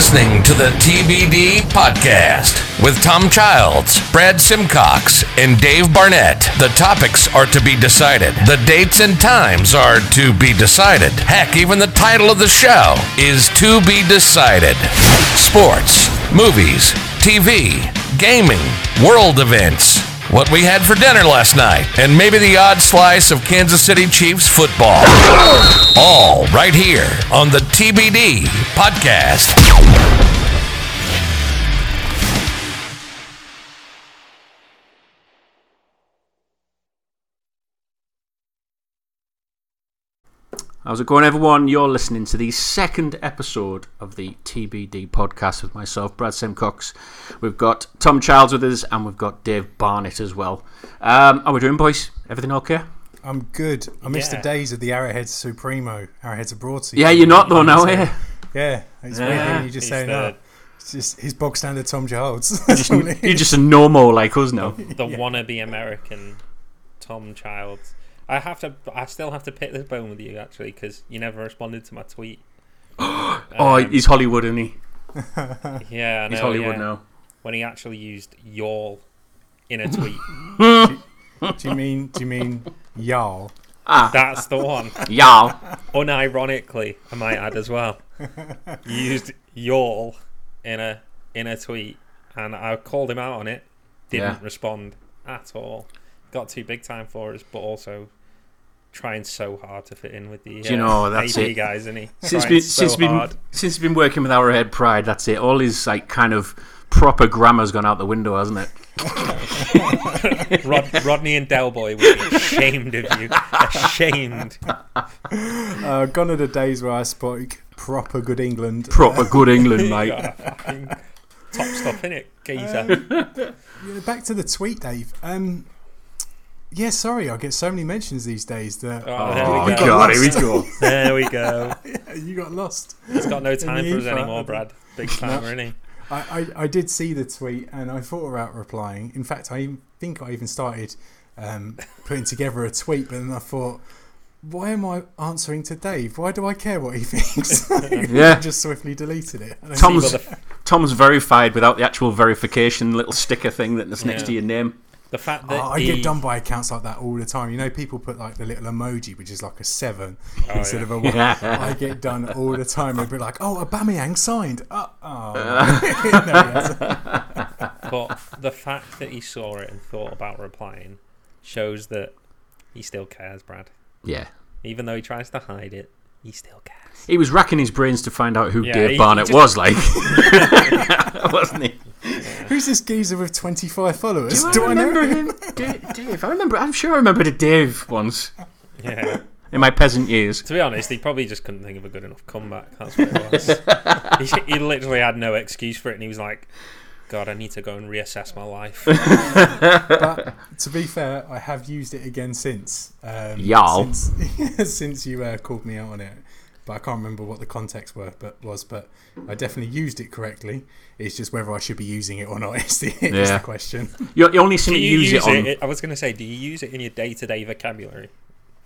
listening to the TBD podcast with Tom Childs, Brad Simcox, and Dave Barnett. The topics are to be decided. The dates and times are to be decided. Heck, even the title of the show is to be decided. Sports, movies, TV, gaming, world events what we had for dinner last night, and maybe the odd slice of Kansas City Chiefs football. All right here on the TBD podcast. How's it going, everyone? You're listening to the second episode of the TBD podcast with myself, Brad Simcox. We've got Tom Childs with us, and we've got Dave Barnett as well. Um, how we doing, boys? Everything okay? I'm good. I miss Yeah. the days of the Arrowhead Supremo, Arrowheads abroad. season. Yeah, you're not though now, eh? Yeah, it's weird Yeah. hearing you just He's saying the- that. It's just his bog standard Tom Childs. Just, you're just a normal like us now. the wannabe American Tom Childs. I have to. I still have to pick this bone with you actually because you never responded to my tweet. Oh, Um, he's Hollywood, isn't he? yeah, I He's Hollywood yeah. now. When he actually used y'all in a tweet. do you mean? Do you mean Jarl? That's the one. Y'all. Unironically, I might add as well. You used y'all in a in a tweet, and I called him out on it. Didn't Yeah. respond at all. Got too big time for us, but also trying so hard to fit in with the Do you uh, know, that's AP it. guys, isn't he? Since Trying been, so since been hard. since been working with Arrowhead Pride, that's it. All his like kind of proper grammar's gone out the window, hasn't it? Rod, Rodney and Delboy would be ashamed of you. Ashamed. Uh, gone are the days where I spoke proper good England. Proper good England, mate. Top stuff in it, geezer. Yeah, back to the tweet, Dave. Um, yeah, sorry, I get so many mentions these days that Oh, there Oh we go. god, here we go. There we go. you got lost. He's got no time for us ether. anymore, Brad. Big timer, isn't he? I, I, I did see the tweet and I thought about replying. In fact, I think I even started um, putting together a tweet, but then I thought, why am I answering to Dave? Why do I care what he thinks? Yeah. I just swiftly deleted it. Tom's Tom's verified without the actual verification little sticker thing that's next Yeah. to your name. The fact Oh, that I he, get done by accounts like that all the time. You know, people put like the little emoji, which is like a seven instead yeah. of a one. Yeah. I get done all the time. They'd be like, "Oh, Aubameyang signed." Uh, oh, No, he hasn't. but the fact that he saw it and thought about replying shows that he still cares, Brad. Yeah. Even though he tries to hide it, he still cares. He was racking his brains to find out who Yeah, Dave he- Barnett he was like. Wasn't he? Who's this geezer with twenty-five followers? Do, Do I I know remember him? him? Dave. I remember. I'm sure I remember the Dave once Yeah. in my peasant years. to be honest, he probably just couldn't think of a good enough comeback. That's what it was. he, he literally had no excuse for it, and he was like, "God, I need to go and reassess my life." But to be fair, I have used it again since. Um, Y'all. Since, since you uh, called me out on it. But I can't remember what the context were, but was. But I definitely used it correctly. It's just whether I should be using it or not is the, is Yeah. the question. You, you only seem to you use, use it on. I was going to say, do you use it in your day-to-day vocabulary?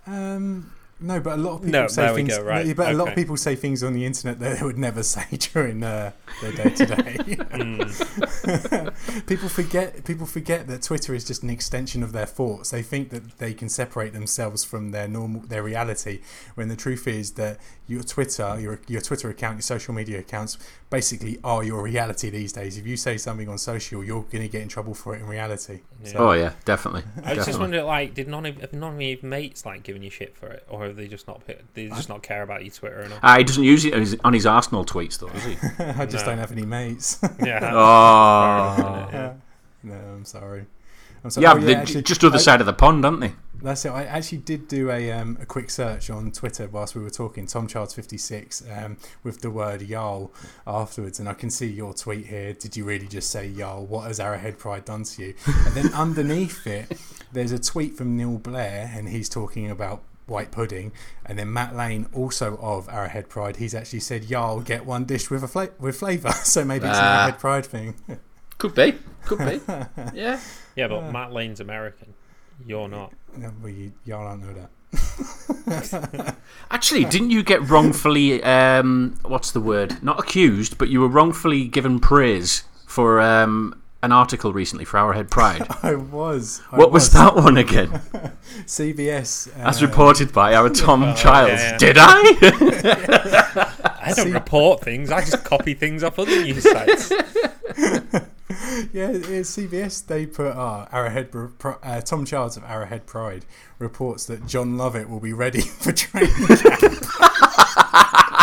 Um, no, but a lot of people No, say there we things. go, right, no, but a lot of people say things on the internet that they would never say during uh, their day to day. Mm. People forget. People forget that Twitter is just an extension of their thoughts. They think that they can separate themselves from their normal, their reality. When the truth is that your Twitter, your your Twitter account, your social media accounts, basically are your reality these days. If you say something on social, you're going to get in trouble for it in reality. So, Oh yeah, definitely. I was just definitely. wondering, like, did none of have none of your mates like giving you shit for it, or have they just not they just not care about your Twitter enough? Ah, he doesn't use it on his, on his Arsenal tweets though, does he? I just No. don't have any mates. Yeah. oh. Yeah. no, I'm sorry. I'm sorry. Yeah, Oh, but they're actually, just other I- side of the pond, aren't they? That's it. I actually did do a um, a quick search on Twitter whilst we were talking. Tom Childs fifty six um, with the word "Yarl" afterwards, and I can see your tweet here. Did you really just say "Yarl"? What has Arrowhead Pride done to you? And then underneath it, there's a tweet from Neil Blair, and he's talking about white pudding. And then Matt Lane, also of Arrowhead Pride, he's actually said "Yarl, get one dish with a fla- with flavour." So maybe it's an Ah. Arrowhead Pride thing. Could be. Could be. yeah. Yeah, but Matt Lane's American. You're not. Yeah, well, you, y'all don't know that. Actually, didn't you get wrongfully? Um, what's the word? Not accused, but you were wrongfully given praise for um, an article recently for Arrowhead Pride. I was. I What was that one again? CBS. Uh, As reported by our Tom Childs. yeah. Did I? I don't report things. I just copy things off other news sites. Yeah, it's CBS. They put uh, Arrowhead. Uh, Tom Childs of Arrowhead Pride reports that John Lovett will be ready for training.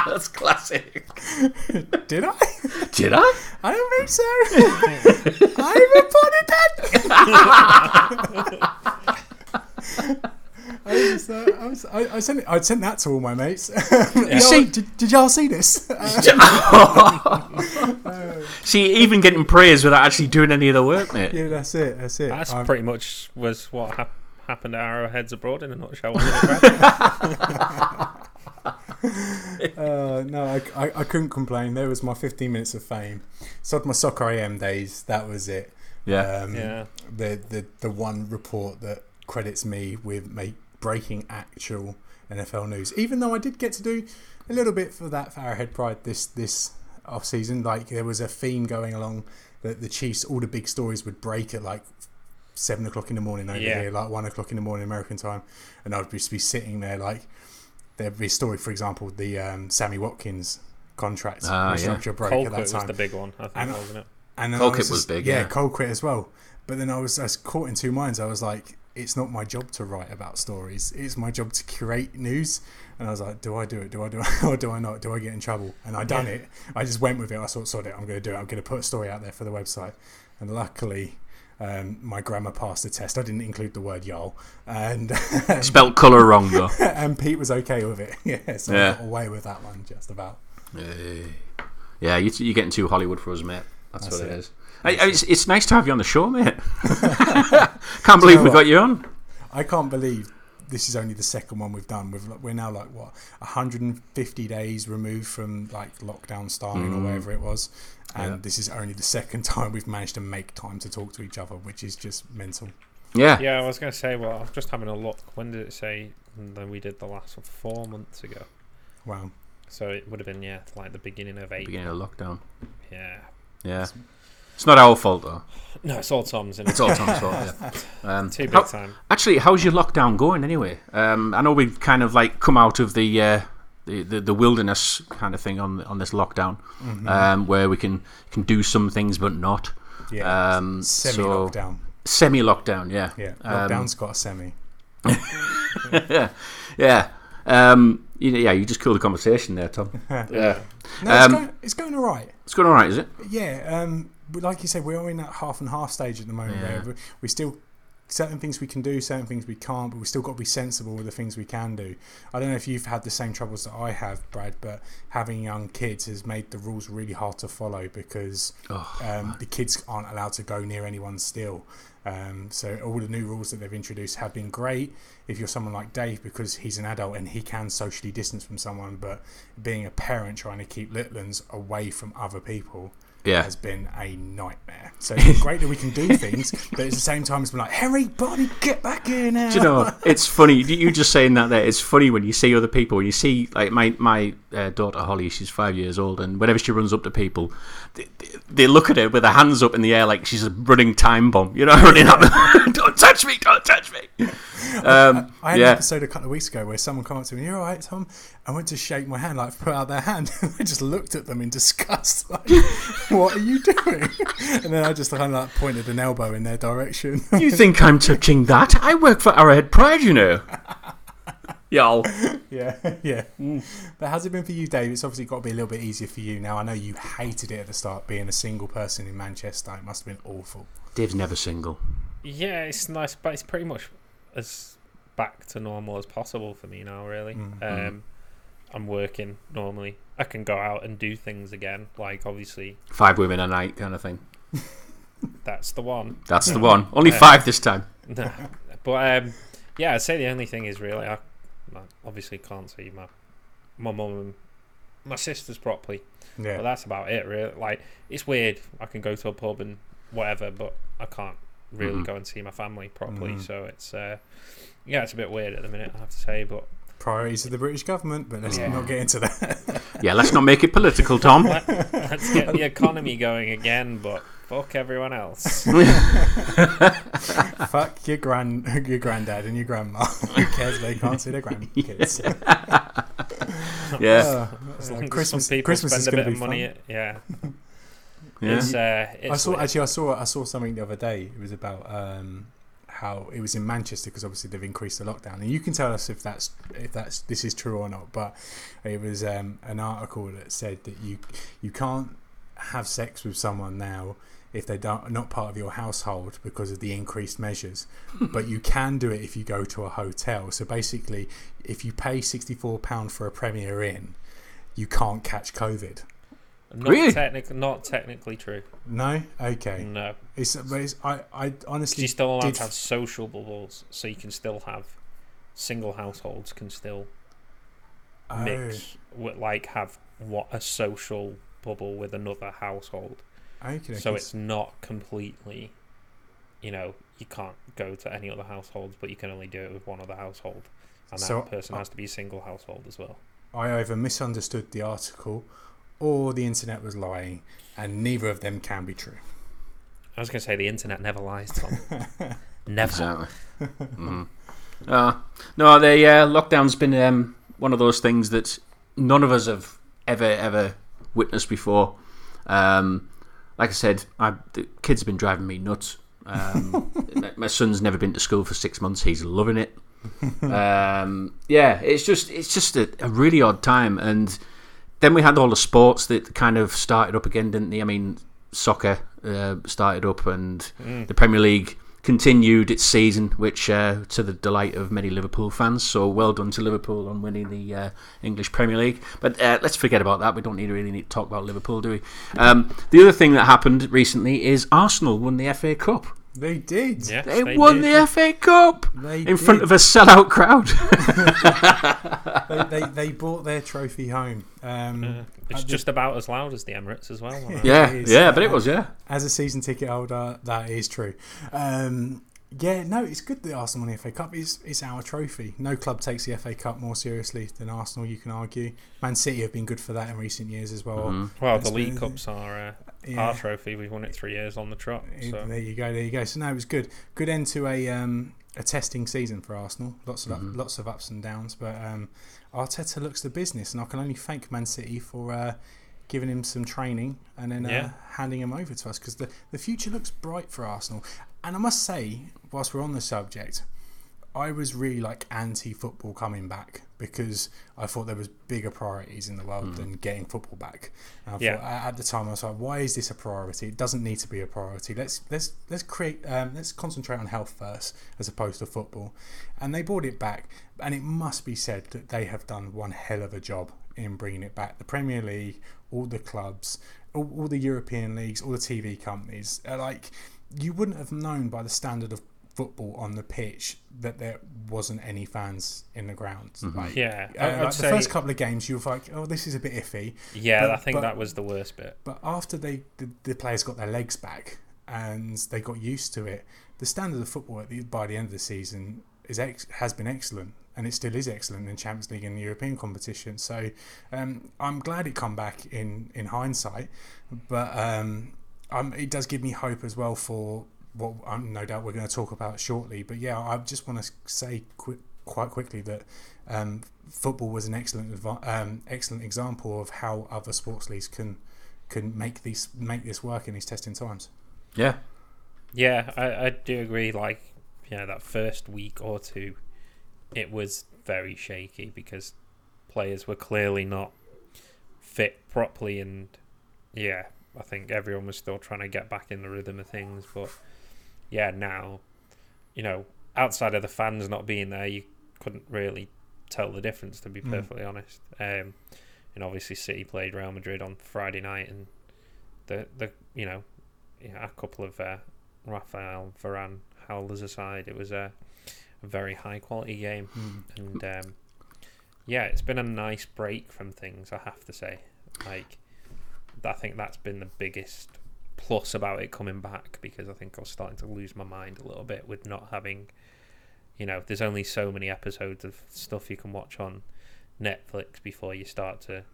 That's classic. Did I? Did I? I don't think so. I reported that. I, was, uh, I, was, I, I sent it, I'd sent that to all my mates. Y'all- see- did, did y'all see this? See, even getting praise without actually doing any of the work, mate. yeah, that's it. That's it. That's I'm- pretty much was what hap- happened at Arrowheads Abroad in a nutshell. wasn't it, Brad? Uh, no, I, I, I couldn't complain. There was my 15 minutes of fame. Sod my soccer AM days. That was it. Yeah. Um, yeah. the, the the one report that credits me with make, breaking actual NFL news. Even though I did get to do a little bit for that for Arrowhead Pride this this off season. Like there was a theme going along that the Chiefs, all the big stories would break at like seven o'clock in the morning over Yeah. here, like one o'clock in the morning American time, and I'd just be sitting there like there'd be a story, for example, the um, Sammy Watkins contract Ah, yeah. restructure broke Colquitt at that time. was the big one, I think, And- wasn't it? And then Colquitt I was big, Yeah, yeah. Colquitt as well. But then I was, I was caught in two minds. I was like, it's not my job to write about stories. It's my job to curate news. And I was like, do I do it? Do I do it? Or do I not? Do I get in trouble? And I done it. I just went with it. I thought, sod it. I'm going to do it. I'm going to put a story out there for the website. And luckily, um, my grammar passed the test. I didn't include the word y'all. And Spelt colour wrong, though. and Pete was okay with it. Yeah, so Yeah. I got away with that one just about. Yeah, you, you're getting too Hollywood for us, mate. That's, That's what it it. is. I, I- it's, it's nice to have you on the show, mate. Can't believe know we what? got you on. I can't believe this is only the second one we've done. We've, we're now like what 150 days removed from like lockdown starting or mm. whatever it was, and Yeah. this is only the second time we've managed to make time to talk to each other, which is just mental. Yeah. Yeah, I was going to say, well, I was just having a look. When did it say mm, that we did the last one? Four months ago. Wow. So it would have been, yeah, like the beginning of April. Beginning of lockdown. Yeah. Yeah. It's not our fault, though. No, it's all Tom's, and It's all Tom's fault, yeah. Um, too big how- time. Actually, how's your lockdown going anyway? Um, I know we've kind of like come out of the uh, the, the, the wilderness kind of thing on on this lockdown, um, where we can can do some things but not. Yeah. Um, semi so lockdown. semi lockdown, yeah, Yeah. Um, Lockdown's got a semi. yeah. Um, you, yeah, you just killed the conversation there, Tom. yeah, No, it's, Um, going, it's going all right. it's going all right, is it? Yeah, um, but like you said, we're in that half and half stage at the moment. Yeah. Where we- we still certain things we can do, certain things we can't, but we still got to be sensible with the things we can do. I don't know if you've had the same troubles that I have, Brad, but having young kids has made the rules really hard to follow because Oh, um, the kids aren't allowed to go near anyone still. Um, so all the new rules that they've introduced have been great. If you're someone like Dave, because he's an adult and he can socially distance from someone, but being a parent trying to keep little ones away from other people yeah. has been a nightmare. So it's great that we can do things, but at the same time, it's been like, Harry, Bobby, get back here now. Do you know what? it's funny you just saying that there it's funny when you see other people when you see like my my uh, daughter holly she's five years old and whenever she runs up to people they, they- they look at her with her hands up in the air like she's a running time bomb you know running up don't touch me don't touch me um, I had an episode a couple of weeks ago where someone came up to me, "You're all right, Tom." I went to shake my hand, like put out their hand, and I just looked at them in disgust, like, "What are you doing?" And then I just kind of like pointed an elbow in their direction. you think i'm touching that i work for arrowhead pride you know y'all yeah, yeah. But how's it been for you, Dave? It's obviously got to be a little bit easier for you now. I know you hated it at the start, being a single person in Manchester. It must have been awful. dave's never single Yeah, it's nice, but it's pretty much as back to normal as possible for me now. Really, Mm. um, I'm working normally. I can go out and do things again. Like obviously, five women a night kind of thing that's the one. that's the one only Yeah. five this time No, but um, yeah, I'd say the only thing is really I, I obviously can't see my my mum and my sisters properly. Yeah. But Yeah, that's about it, really. Like it's weird. I can go to a pub and whatever, but I can't really Mhm. go and see my family properly. Mhm. So it's uh, yeah, it's a bit weird at the minute, I have to say, but Priorities of the British government, but let's Yeah. not get into that. Yeah, let's not make it political, Tom. let's get the economy going again. But fuck everyone else. Fuck your grand, your granddad and your grandma. Who cares? They can't see their grandkids. yeah, Uh, it's like Christmas. Some people Christmas is a bit of money. fun. Yeah, yeah. it's uh, it's I saw weird. actually. I saw. I saw something the other day. It was about um, how it was in Manchester because obviously they've increased the lockdown, and you can tell us if that's if that's this is true or not. But it was um, an article that said that you you can't have sex with someone now if they don't not part of your household because of the increased measures but you can do it if you go to a hotel so basically if you pay 64 pound for a premier inn you can't catch covid not Really? technic- not technically true. no okay No, it's, but it's I, I 'Cause honestly you're still allowed did to have social bubbles, so you can still have single households can still oh, mix, with, like have what a social bubble with another household. okay, so it's not completely, you know, you can't go to any other households, but you can only do it with one other household, and that So, person uh, has to be a single household as well. I either misunderstood the article or the internet was lying and neither of them can be true I was going to say the internet never lies, Tom. never. Exactly. Mhm. Uh, no, the uh, lockdown's been um, one of those things that none of us have ever ever witnessed before. Um, like I said, I, the kids have been driving me nuts. Um, my- my son's never been to school for six months. He's loving it. Um, yeah, it's just it's just a, a really odd time. And then we had all the sports that kind of started up again, didn't they? I mean, soccer uh, started up, and Mm. the Premier League continued its season, which uh, to the delight of many Liverpool fans. So well done to Liverpool on winning the uh, English Premier League. But uh, let's forget about that. We don't need to really need to talk about Liverpool, do we? Um, the other thing that happened recently is Arsenal won the FA Cup. They did Yes, They, won did. the FA Cup they in front of a sellout crowd. they, they, they brought their trophy home um, Uh, it's I did- just about as loud as the Emirates as well. yeah, yeah, but it was yeah. as a season ticket holder, that is true. Um, yeah, no, it's good that Arsenal won the FA Cup. It's, it's our trophy. No club takes the FA Cup more seriously than Arsenal, you can argue. Man City have been good for that in recent years as well. Mhm. Well, It's the League Cups are uh, Yeah. our trophy. We've won it three years on the trot. So There you go, there you go. So no, it was good. Good end to a um, a testing season for Arsenal. Lots of up, Mhm. lots of ups and downs, but um, Arteta looks the business, and I can only thank Man City for uh, giving him some training and then uh, Yeah. handing him over to us because the the future looks bright for Arsenal. And I must say, whilst we're on the subject. I was really like anti-football coming back because I thought there was bigger priorities in the world than getting football back. Yeah. thought, at the time, I was like, "Why is this a priority? It doesn't need to be a priority. Let's let's let's create um, let's concentrate on health first as opposed to football." And they brought it back, and it must be said that they have done one hell of a job in bringing it back. The Premier League, all the clubs, all, all the European leagues, all the TV companies, are like you wouldn't have known by the standard of football on the pitch that there wasn't any fans in the ground. Like, yeah, uh, like the say first couple of games, you were like, "Oh, this is a bit iffy." yeah. but- I think but- that was the worst bit. But after they the, the players got their legs back and they got used to it, the standard of football at the, by the end of the season is ex, has been excellent, and it still is excellent in Champions League and the European competition. So um, I'm glad it come back in in hindsight, but um, um, it does give me hope as well for what um, no doubt we're going to talk about shortly. But yeah, I just want to say quick, quite quickly that um, football was an excellent um, excellent example of how other sports leagues can can make these make this work in these testing times. Yeah, Yeah, I, I do agree. Like, yeah, that first week or two, it was very shaky because players were clearly not fit properly, and yeah, I think everyone was still trying to get back in the rhythm of things. But yeah, now, you know, outside of the fans not being there, you couldn't really tell the difference. To be Mm. perfectly honest, um, and obviously City played Real Madrid on Friday night, and the the you know, a couple of uh, Raphaël Varane howlers aside, it was a, a very high quality game, and um, yeah, it's been a nice break from things. I have to say, like I think that's been the biggest plus about it coming back because I think I was starting to lose my mind a little bit with not having, you know, there's only so many episodes of stuff you can watch on Netflix before you start to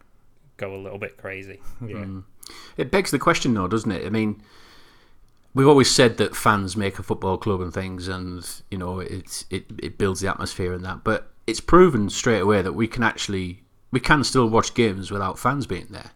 go a little bit crazy. Yeah. Mm. It begs the question, though, doesn't it? I mean, we've always said that fans make a football club and things, and you know, it's it it builds the atmosphere and that. But it's proven straight away that we can actually we can still watch games without fans being there,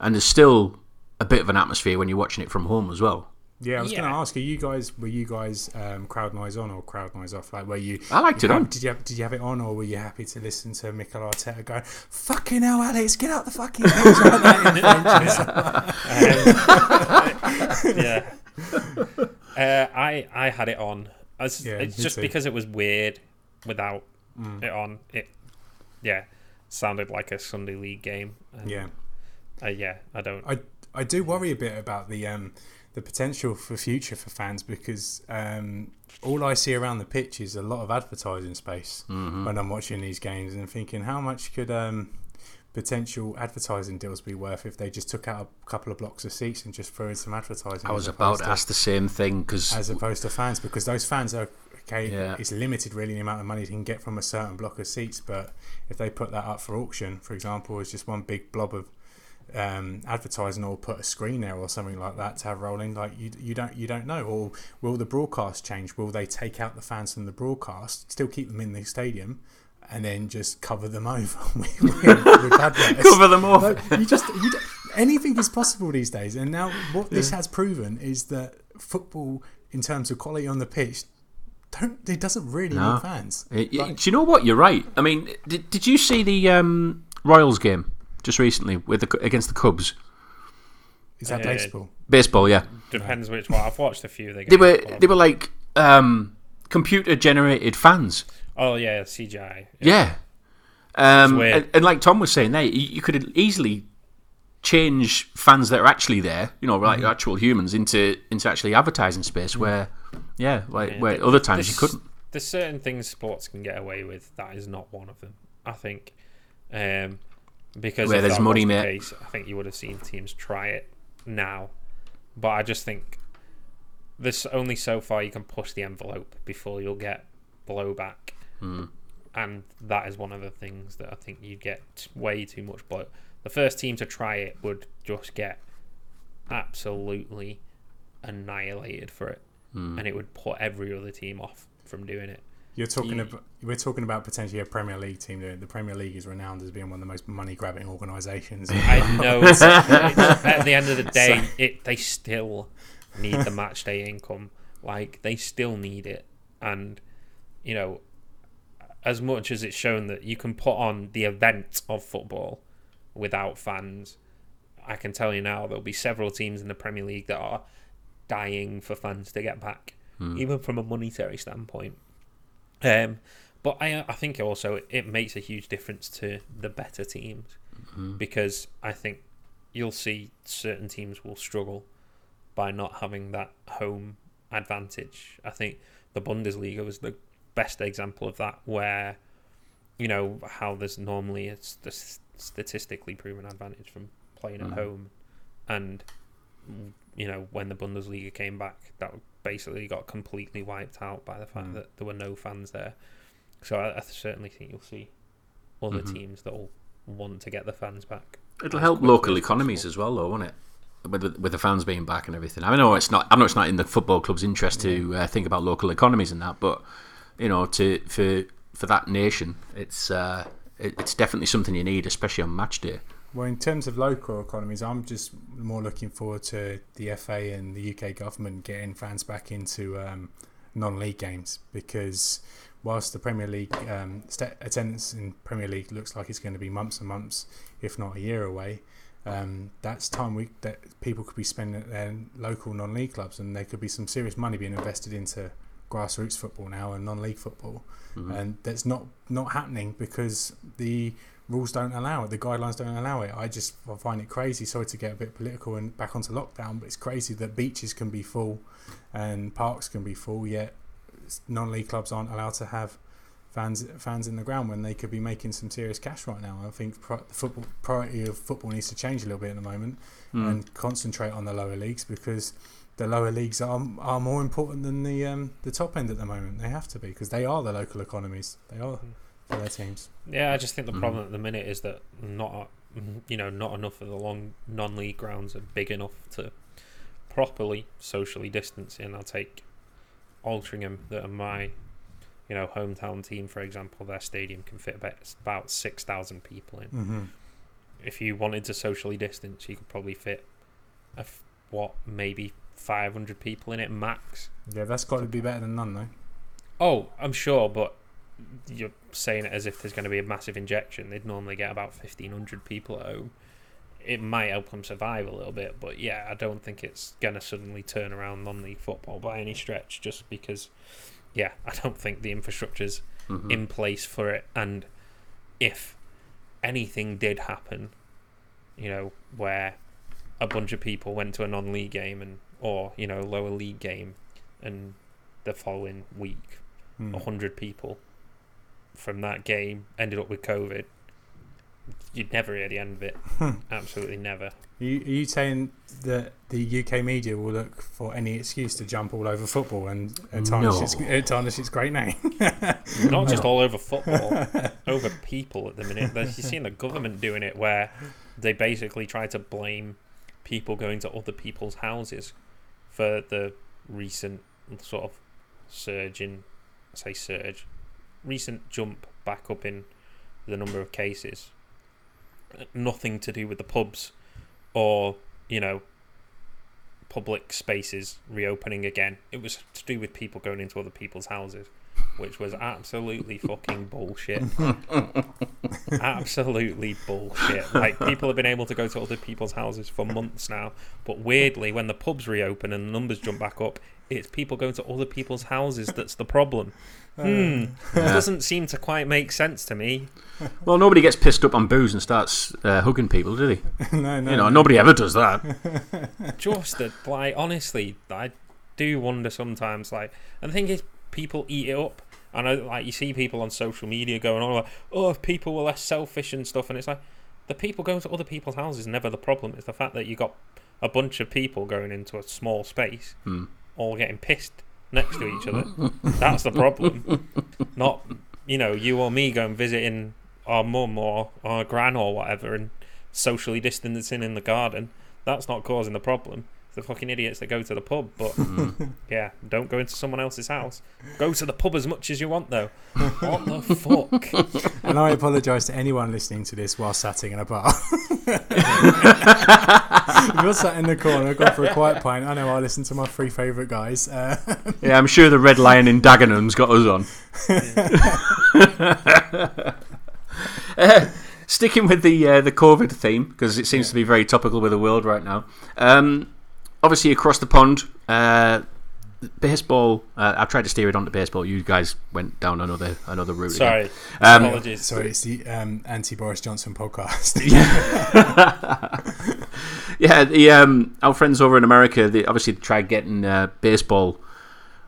and there's still a bit of an atmosphere when you're watching it from home as well. Yeah, I was going to ask, are you guys were you guys um, crowd noise on or crowd noise off? Like, were you? I liked you it have- on. Did you have, did you have it on, or were you happy to listen to Mikel Arteta go, "Fucking hell, Alex, get out the fucking pitch like that in French?" yeah. Uh, I I had it on. As, Yeah, it's just too. because it was weird without it on. It yeah sounded like a Sunday league game. And, yeah, uh, yeah. I don't. I I do worry a bit about the um the potential for future for fans because um all I see around the pitch is a lot of advertising space when I'm watching these games and thinking how much could um potential advertising deals be worth if they just took out a couple of blocks of seats and just threw in some advertising I was about to to- ask the same thing because as opposed to fans because those fans are okay Yeah. it's limited really the amount of money you can get from a certain block of seats but if they put that up for auction for example as just one big blob of um, advertising or put a screen there or something like that to have rolling like you, you don't you don't know or will the broadcast change will they take out the fans from the broadcast still keep them in the stadium and then just cover them over with, with, cover them off. like, you just you anything is possible these days. And now what this has proven is that football, in terms of quality on the pitch, don't it doesn't really No. need fans. Y- Like- do you know what? You're right. I mean, did, did you see the um, Royals game just recently with the, against the Cubs? Is that Uh, baseball? Baseball, yeah. Depends which one. I've watched a few. Of the They were games, they were like um, computer generated fans. Oh yeah, CGI. Yeah. Um, and, and like Tom was saying, there you, you could easily change fans that are actually there, you know, like actual humans, into into actually advertising space where, yeah, like Yeah, where th- other times you couldn't. There's certain things sports can get away with. That is not one of them. I think, um, because Where there's money, was the mate. case, I think you would have seen teams try it now. But I just think there's only so far you can push the envelope before you'll get blowback, Hmm. and that is one of the things that I think you get way too much blow. The first team to try it would just get absolutely annihilated for it, Hmm. and it would put every other team off from doing it. You're talking you- about we're talking about potentially a Premier League team doing. The Premier League is renowned as being one of the most money grabbing organisations. I know. it's- it's- at the end of the day, it they still need the match day income. Like they still need it, and you know, as much as it's shown that you can put on the event of football without fans, I can tell you now there'll be several teams in the Premier League that are dying for fans to get back, hmm. even from a monetary standpoint. Um, but I, I think also it makes a huge difference to the better teams because I think you'll see certain teams will struggle by not having that home advantage. I think the Bundesliga was the best example of that, where you know how there's normally a st- statistically proven advantage from playing at home, and you know when the Bundesliga came back, that basically got completely wiped out by the fact Mm. that there were no fans there. So I, I certainly think you'll see other teams that will want to get the fans back. It'll help local as economies possible. as well, though, won't it? With the, with the fans being back and everything. I know it's not. I know it's not in the football club's interest to uh, think about local economies and that, but you know, to for for that nation, it's uh, it, it's definitely something you need, especially on match day. Well, in terms of local economies, I'm just more looking forward to the FA and the UK government getting fans back into um, non-league games because whilst the Premier League um, st- attendance in Premier League looks like it's going to be months and months, if not a year away, um, that's time we that people could be spending at their local non-league clubs, and there could be some serious money being invested into grassroots football now and non-league football, and that's not not happening because the rules don't allow it, the guidelines don't allow it. I just I find it crazy. Sorry to get a bit political and back onto lockdown, but it's crazy that beaches can be full and parks can be full, yet non-league clubs aren't allowed to have fans fans in the ground when they could be making some serious cash right now. I think pri- the football priority of football needs to change a little bit at the moment Mm. and concentrate on the lower leagues because the lower leagues are are more important than the um, the top end at the moment. They have to be because they are the local economies. They are for their teams. Yeah, I just think the Mhm. problem at the minute is that not you know not enough of the long non-league grounds are big enough to properly socially distance in. I'll take Altrincham, that are my you know hometown team, for example. Their stadium can fit about, six thousand people in. hmm If you wanted to socially distance, you could probably fit a f- what maybe five hundred people in it max. Yeah, that's got to be better than none though. Oh, I'm sure, but you're saying it as if there's going to be a massive injection. They'd normally get about 1,500 people at home. It might help them survive a little bit, but yeah, I don't think it's going to suddenly turn around non league football by any stretch just because, yeah, I don't think the infrastructure's Mhm. in place for it. And if anything did happen, you know, where a bunch of people went to a non-league game and or you know lower league game, and the following week a hundred people from that game ended up with COVID, you'd never hear the end of it. Absolutely never. Are you, are you saying that the UK media will look for any excuse to jump all over football and uh, tarnish, No. its, uh, tarnish its great name? Not just all over football, over people at the minute. There's, you're seeing the government doing it where they basically try to blame people going to other people's houses for the recent sort of surge in, I say surge, recent jump back up in the number of cases. Nothing to do with the pubs or, you know, public spaces reopening again. It was to do with people going into other people's houses, which was absolutely fucking bullshit. absolutely bullshit. Like people have been able to go to other people's houses for months now, but weirdly, when the pubs reopen and the numbers jump back up, it's people going to other people's houses that's the problem. Hmm, Yeah. doesn't seem to quite make sense to me. Well, nobody gets pissed up on booze and starts uh, hugging people, do they? no, no. you know, no. nobody ever does that. just that like honestly i do wonder sometimes like and the thing is people eat it up i know like you see people on social media going on like oh if people were less selfish and stuff and it's like the people going to other people's houses is never the problem it's the fact that you got a bunch of people going into a small space Hmm. all getting pissed next to each other that's the problem not you know you or me going visiting our mum or our gran or whatever and socially distancing in the garden that's not causing the problem. It's the fucking idiots that go to the pub. But Mm. yeah, don't go into someone else's house. Go to the pub as much as you want, though. What the fuck? And I apologise to anyone listening to this while sat in a bar. if you're sat in the corner, gone for a quiet pint, I know I listen to my three favourite guys. Uh, Yeah, I'm sure the Red Lion in Dagenham's got us on. Uh, sticking with the uh, the COVID theme because it seems to be very topical with the world right now. Um, obviously, across the pond, uh, baseball. Uh, I've tried to steer it onto baseball. You guys went down another another route. Sorry. Um, Apologies. sorry, it's the um, anti Boris Johnson podcast. yeah, the um, our friends over in America, they obviously tried getting uh, baseball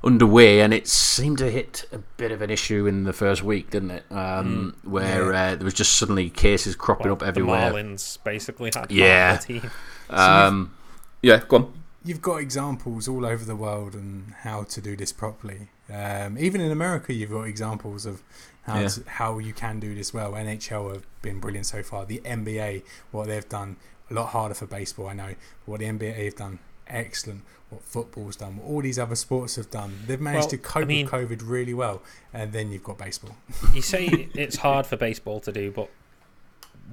underway, and it seemed to hit a bit of an issue in the first week, didn't it? Um, Where uh, there was just suddenly cases cropping Well, up everywhere. The Marlins basically had Yeah. half the team. Um, yeah, go on. You've got examples all over the world on how to do this properly. Um, even in America, you've got examples of how Yeah. to, how you can do this well. NHL have been brilliant so far. The NBA, what they've done, a lot harder for baseball, I know. But what the NBA have done, excellent. What football's done, what all these other sports have done, they've managed Well, to cope I mean- with COVID really well. And then you've got baseball. You say it's hard for baseball to do, but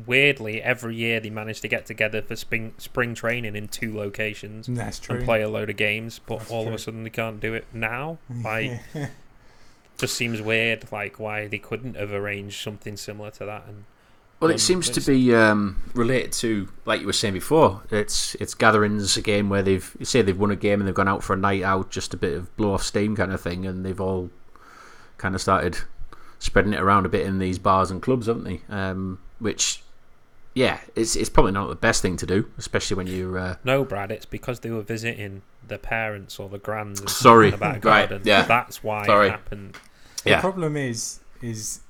weirdly, every year they manage to get together for spring spring training in two locations And that's true. and play a load of games. But That's all of a sudden they can't do it now. Like, just seems weird. Like why they couldn't have arranged something similar to that. And Well, it seems to be um, related to, like you were saying before, it's it's gatherings again where they've you say they've won a game and they've gone out for a night out, just a bit of blow off steam kind of thing, and they've all kind of started spreading it around a bit in these bars and clubs, haven't they? Um, which, yeah, it's it's probably not the best thing to do, especially when you're. Uh, no, Brad, it's because they were visiting the parents or the grands and Sorry. in the back Right, yeah. That's why Sorry. it happened. The problem is, is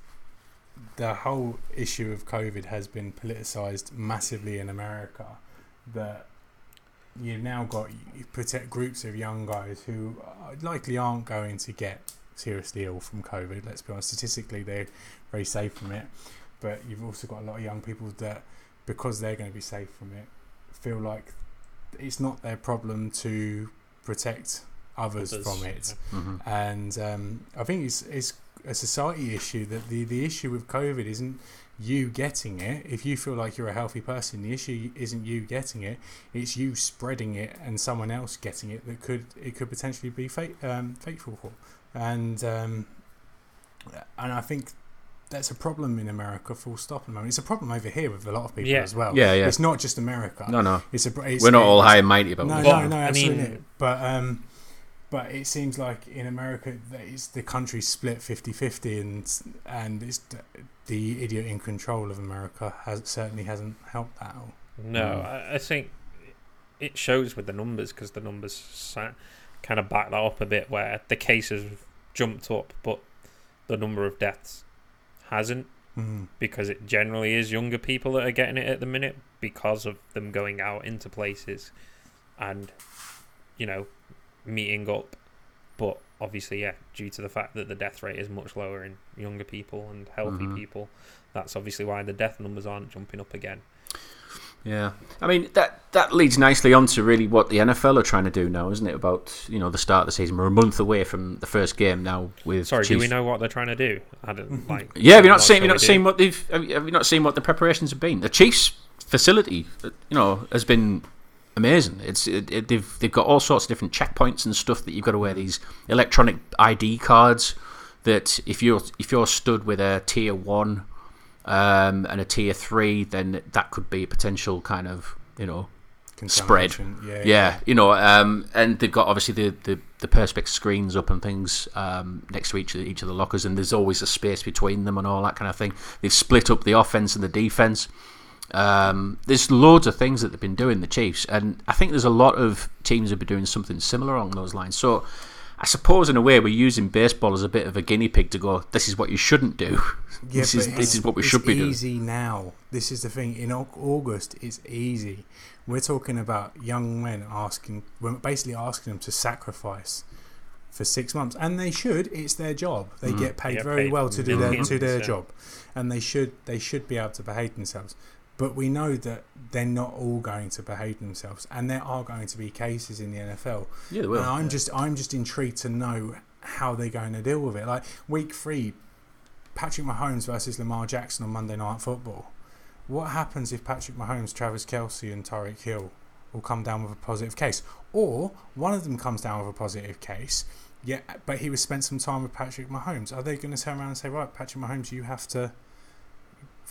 the whole issue of COVID has been politicized massively in America. That you've now got you protect groups of young guys who uh, likely aren't going to get seriously ill from COVID. Let's be honest, statistically they're very safe from it, but you've also got a lot of young people that, because they're going to be safe from it, feel like it's not their problem to protect others, Others, from it hmm and um, I think it's it's a society issue that the the issue with COVID isn't you getting it. If you feel like you're a healthy person, the issue isn't you getting it; it's you spreading it and someone else getting it that could it could potentially be fate, um, fateful for. And um, and I think that's a problem in America. Full stop. At the moment, it's a problem over here with a lot of people Yeah. as well. Yeah, yeah. It's not just America. No, no. It's a. It's, We're not all high and mighty about no, this. no, Well, no, I mean- but um, but it seems like in America, that it's the country split 50-50 and and it's the idiot in control of America has certainly hasn't helped that. All. No, Mm. I, I think it shows with the numbers because the numbers kind of back that up a bit, where the cases jumped up, but the number of deaths hasn't Mm. because it generally is younger people that are getting it at the minute because of them going out into places and you know meeting up but obviously yeah due to the fact that the death rate is much lower in younger people and healthy Mhm. people that's obviously why the death numbers aren't jumping up again Yeah, I mean that that leads nicely on to really what the NFL are trying to do now, isn't it? About you know the start of the season, we're a month away from the first game now. With sorry do we know what they're trying to do i don't like Yeah, have you not seen? Have you not seen do. what they've? Have you, not seen what the preparations have been? The Chiefs facility, you know, has been amazing. It's it, it, they've they've got all sorts of different checkpoints and stuff that you've got to wear these electronic ID cards. That if you're if you're stood with a tier one um, and a tier three, then that could be a potential kind of you know Spread. Contamination, Yeah, yeah, you know, um, and they've got obviously the, the, the perspex screens up and things um, next to each of, the, each of the lockers, and there's always a space between them and all that kind of thing. They've split up the offense and the defense. Um, there's loads of things that they've been doing, the Chiefs, and I think there's a lot of teams have been doing something similar along those lines. So, I suppose in a way we're using baseball as a bit of a guinea pig to go. This is what you shouldn't do. Yeah, this is this is what we should be doing. easy now. This is the thing. In August, it's easy. We're talking about young men asking, we're basically asking them to sacrifice for six months, and they should. It's their job. They Mhm. get paid Get very paid well to do their to their yeah. job, and they should they should be able to behave themselves. But we know that they're not all going to behave themselves, and there are going to be cases in the NFL. Yeah, they will. And I'm just I'm just intrigued to know how they're going to deal with it. Like week three, Patrick Mahomes versus Lamar Jackson on Monday Night Football. What happens if Patrick Mahomes, Travis Kelce, and Tyreek Hill will come down with a positive case, or one of them comes down with a positive case? Yeah, but he was spent some time with Patrick Mahomes. Are they going to turn around and say, right, Patrick Mahomes, you have to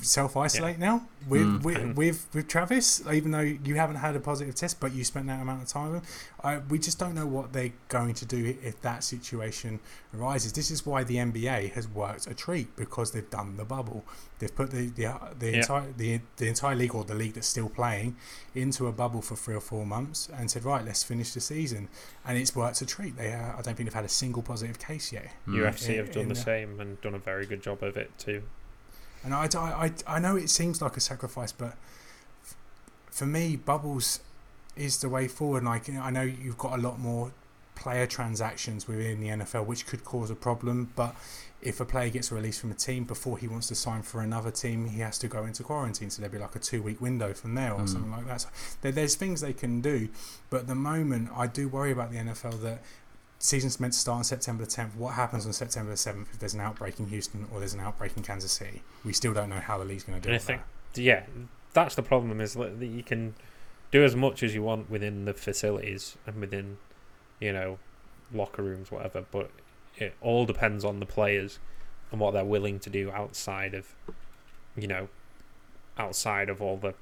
self isolate now with, Mm. with, And- with with Travis, even though you haven't had a positive test, but you spent that amount of time with him. I, we just don't know what they're going to do if that situation arises. This is why the NBA has worked a treat because they've done the bubble. They've put the the, the Yeah. entire the, the entire league or the league that's still playing into a bubble for three or four months and said, right, let's finish the season. And it's worked a treat. They uh, I don't think they've had a single positive case yet. Mm. UFC have done the the- same and done a very good job of it too. And I, I, I, I know it seems like a sacrifice, but for me, bubbles is the way forward. Like I know you've got a lot more player transactions within the NFL, which could cause a problem. But if a player gets released from a team before he wants to sign for another team, he has to go into quarantine. So there'd be like a two-week window from there or Mm. something like that. So there, there's things they can do, but at the moment, I do worry about the NFL that. Season's meant to start on September the 10th. What happens on September the 7th if there's an outbreak in Houston or there's an outbreak in Kansas City? We still don't know how the league's going to deal with that. yeah, that's the problem is that you can do as much as you want within the facilities and within, you know, locker rooms, whatever. But it all depends on the players and what they're willing to do outside of, you know, outside of all the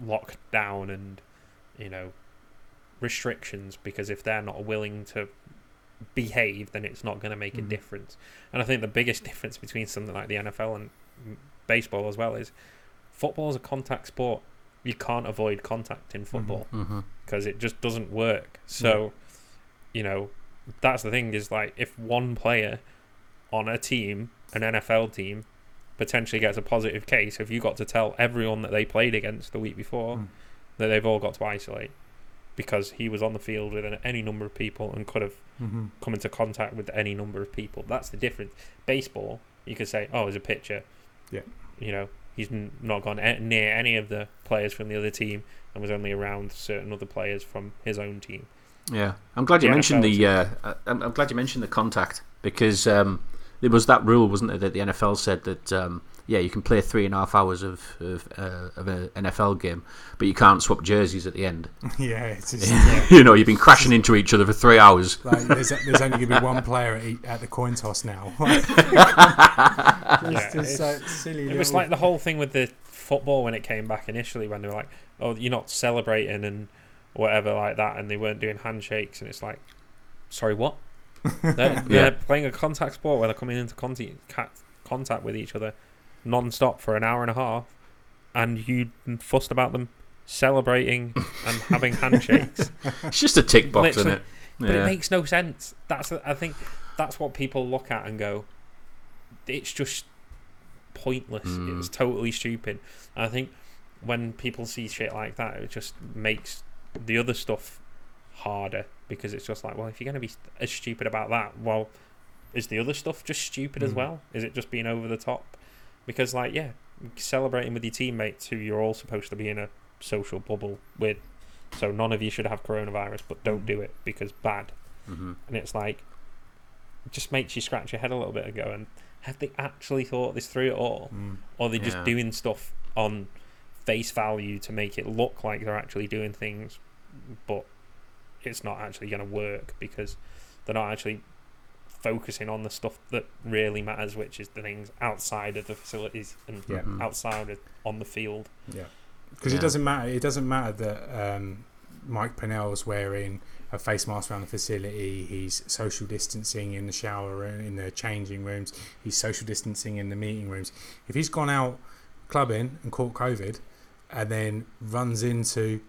lockdown and, you know, restrictions. Because if they're not willing to behave, then it's not going to make a Mhm. difference. And I think the biggest difference between something like the NFL and baseball as well is football is a contact sport. You can't avoid contact in football Mhm. because it just doesn't work. So, you know, that's the thing is like if one player on a team an NFL team potentially gets a positive case, have you got to tell everyone that they played against the week before Mm. that they've all got to isolate because he was on the field with any number of people and could have Mm-hmm. come into contact with any number of people. That's the difference. Baseball, you could say, oh, as a pitcher, Yeah. you know, he's not gone near any of the players from the other team and was only around certain other players from his own team. Yeah, I'm glad you The mentioned NFL the. Uh, I'm, I'm glad you mentioned the contact because um, there was that rule, wasn't it, that the NFL said that um, yeah, you can play three and a half hours of of, uh, of an NFL game, but you can't swap jerseys at the end. yeah, it's just, you know, you've been crashing into each other for three hours. like there's, there's only going to be one player at, at the coin toss now. Yeah, it's just so silly. It was like the whole thing with the football when it came back initially, when they were like, "Oh, you're not celebrating and whatever like that," and they weren't doing handshakes, and it's like, "Sorry, what?" They're, they're playing a contact sport where they're coming into contact contact with each other non-stop for an hour and a half, and you fussed about them celebrating and having handshakes. It's just a tick box, isn't Literally. it? But it makes no sense. That's I think that's what people look at and go, it's just pointless. Mm. It's totally stupid. And I think when people see shit like that, it just makes the other stuff harder because it's just like, well, if you're going to be as stupid about that, well, is the other stuff just stupid as Mm. well? Is it just being over the top? Because like, yeah, celebrating with your teammates who you're all supposed to be in a social bubble with. So none of you should have coronavirus, but don't Mm. do it because bad. Mhm. And it's like, it just makes you scratch your head a little bit and go, and have they actually thought this through at all? Mm. Or are they just Yeah. doing stuff on face value to make it look like they're actually doing things, but it's not actually going to work because they're not actually focusing on the stuff that really matters, which is the things outside of the facilities and Yeah. Mhm. outside of on the field. Yeah, because Yeah. it doesn't matter. It doesn't matter that um, Mike Pennel's wearing a face mask around the facility. He's social distancing in the shower room, in the changing rooms. He's social distancing in the meeting rooms. If he's gone out clubbing and caught COVID, and then runs into,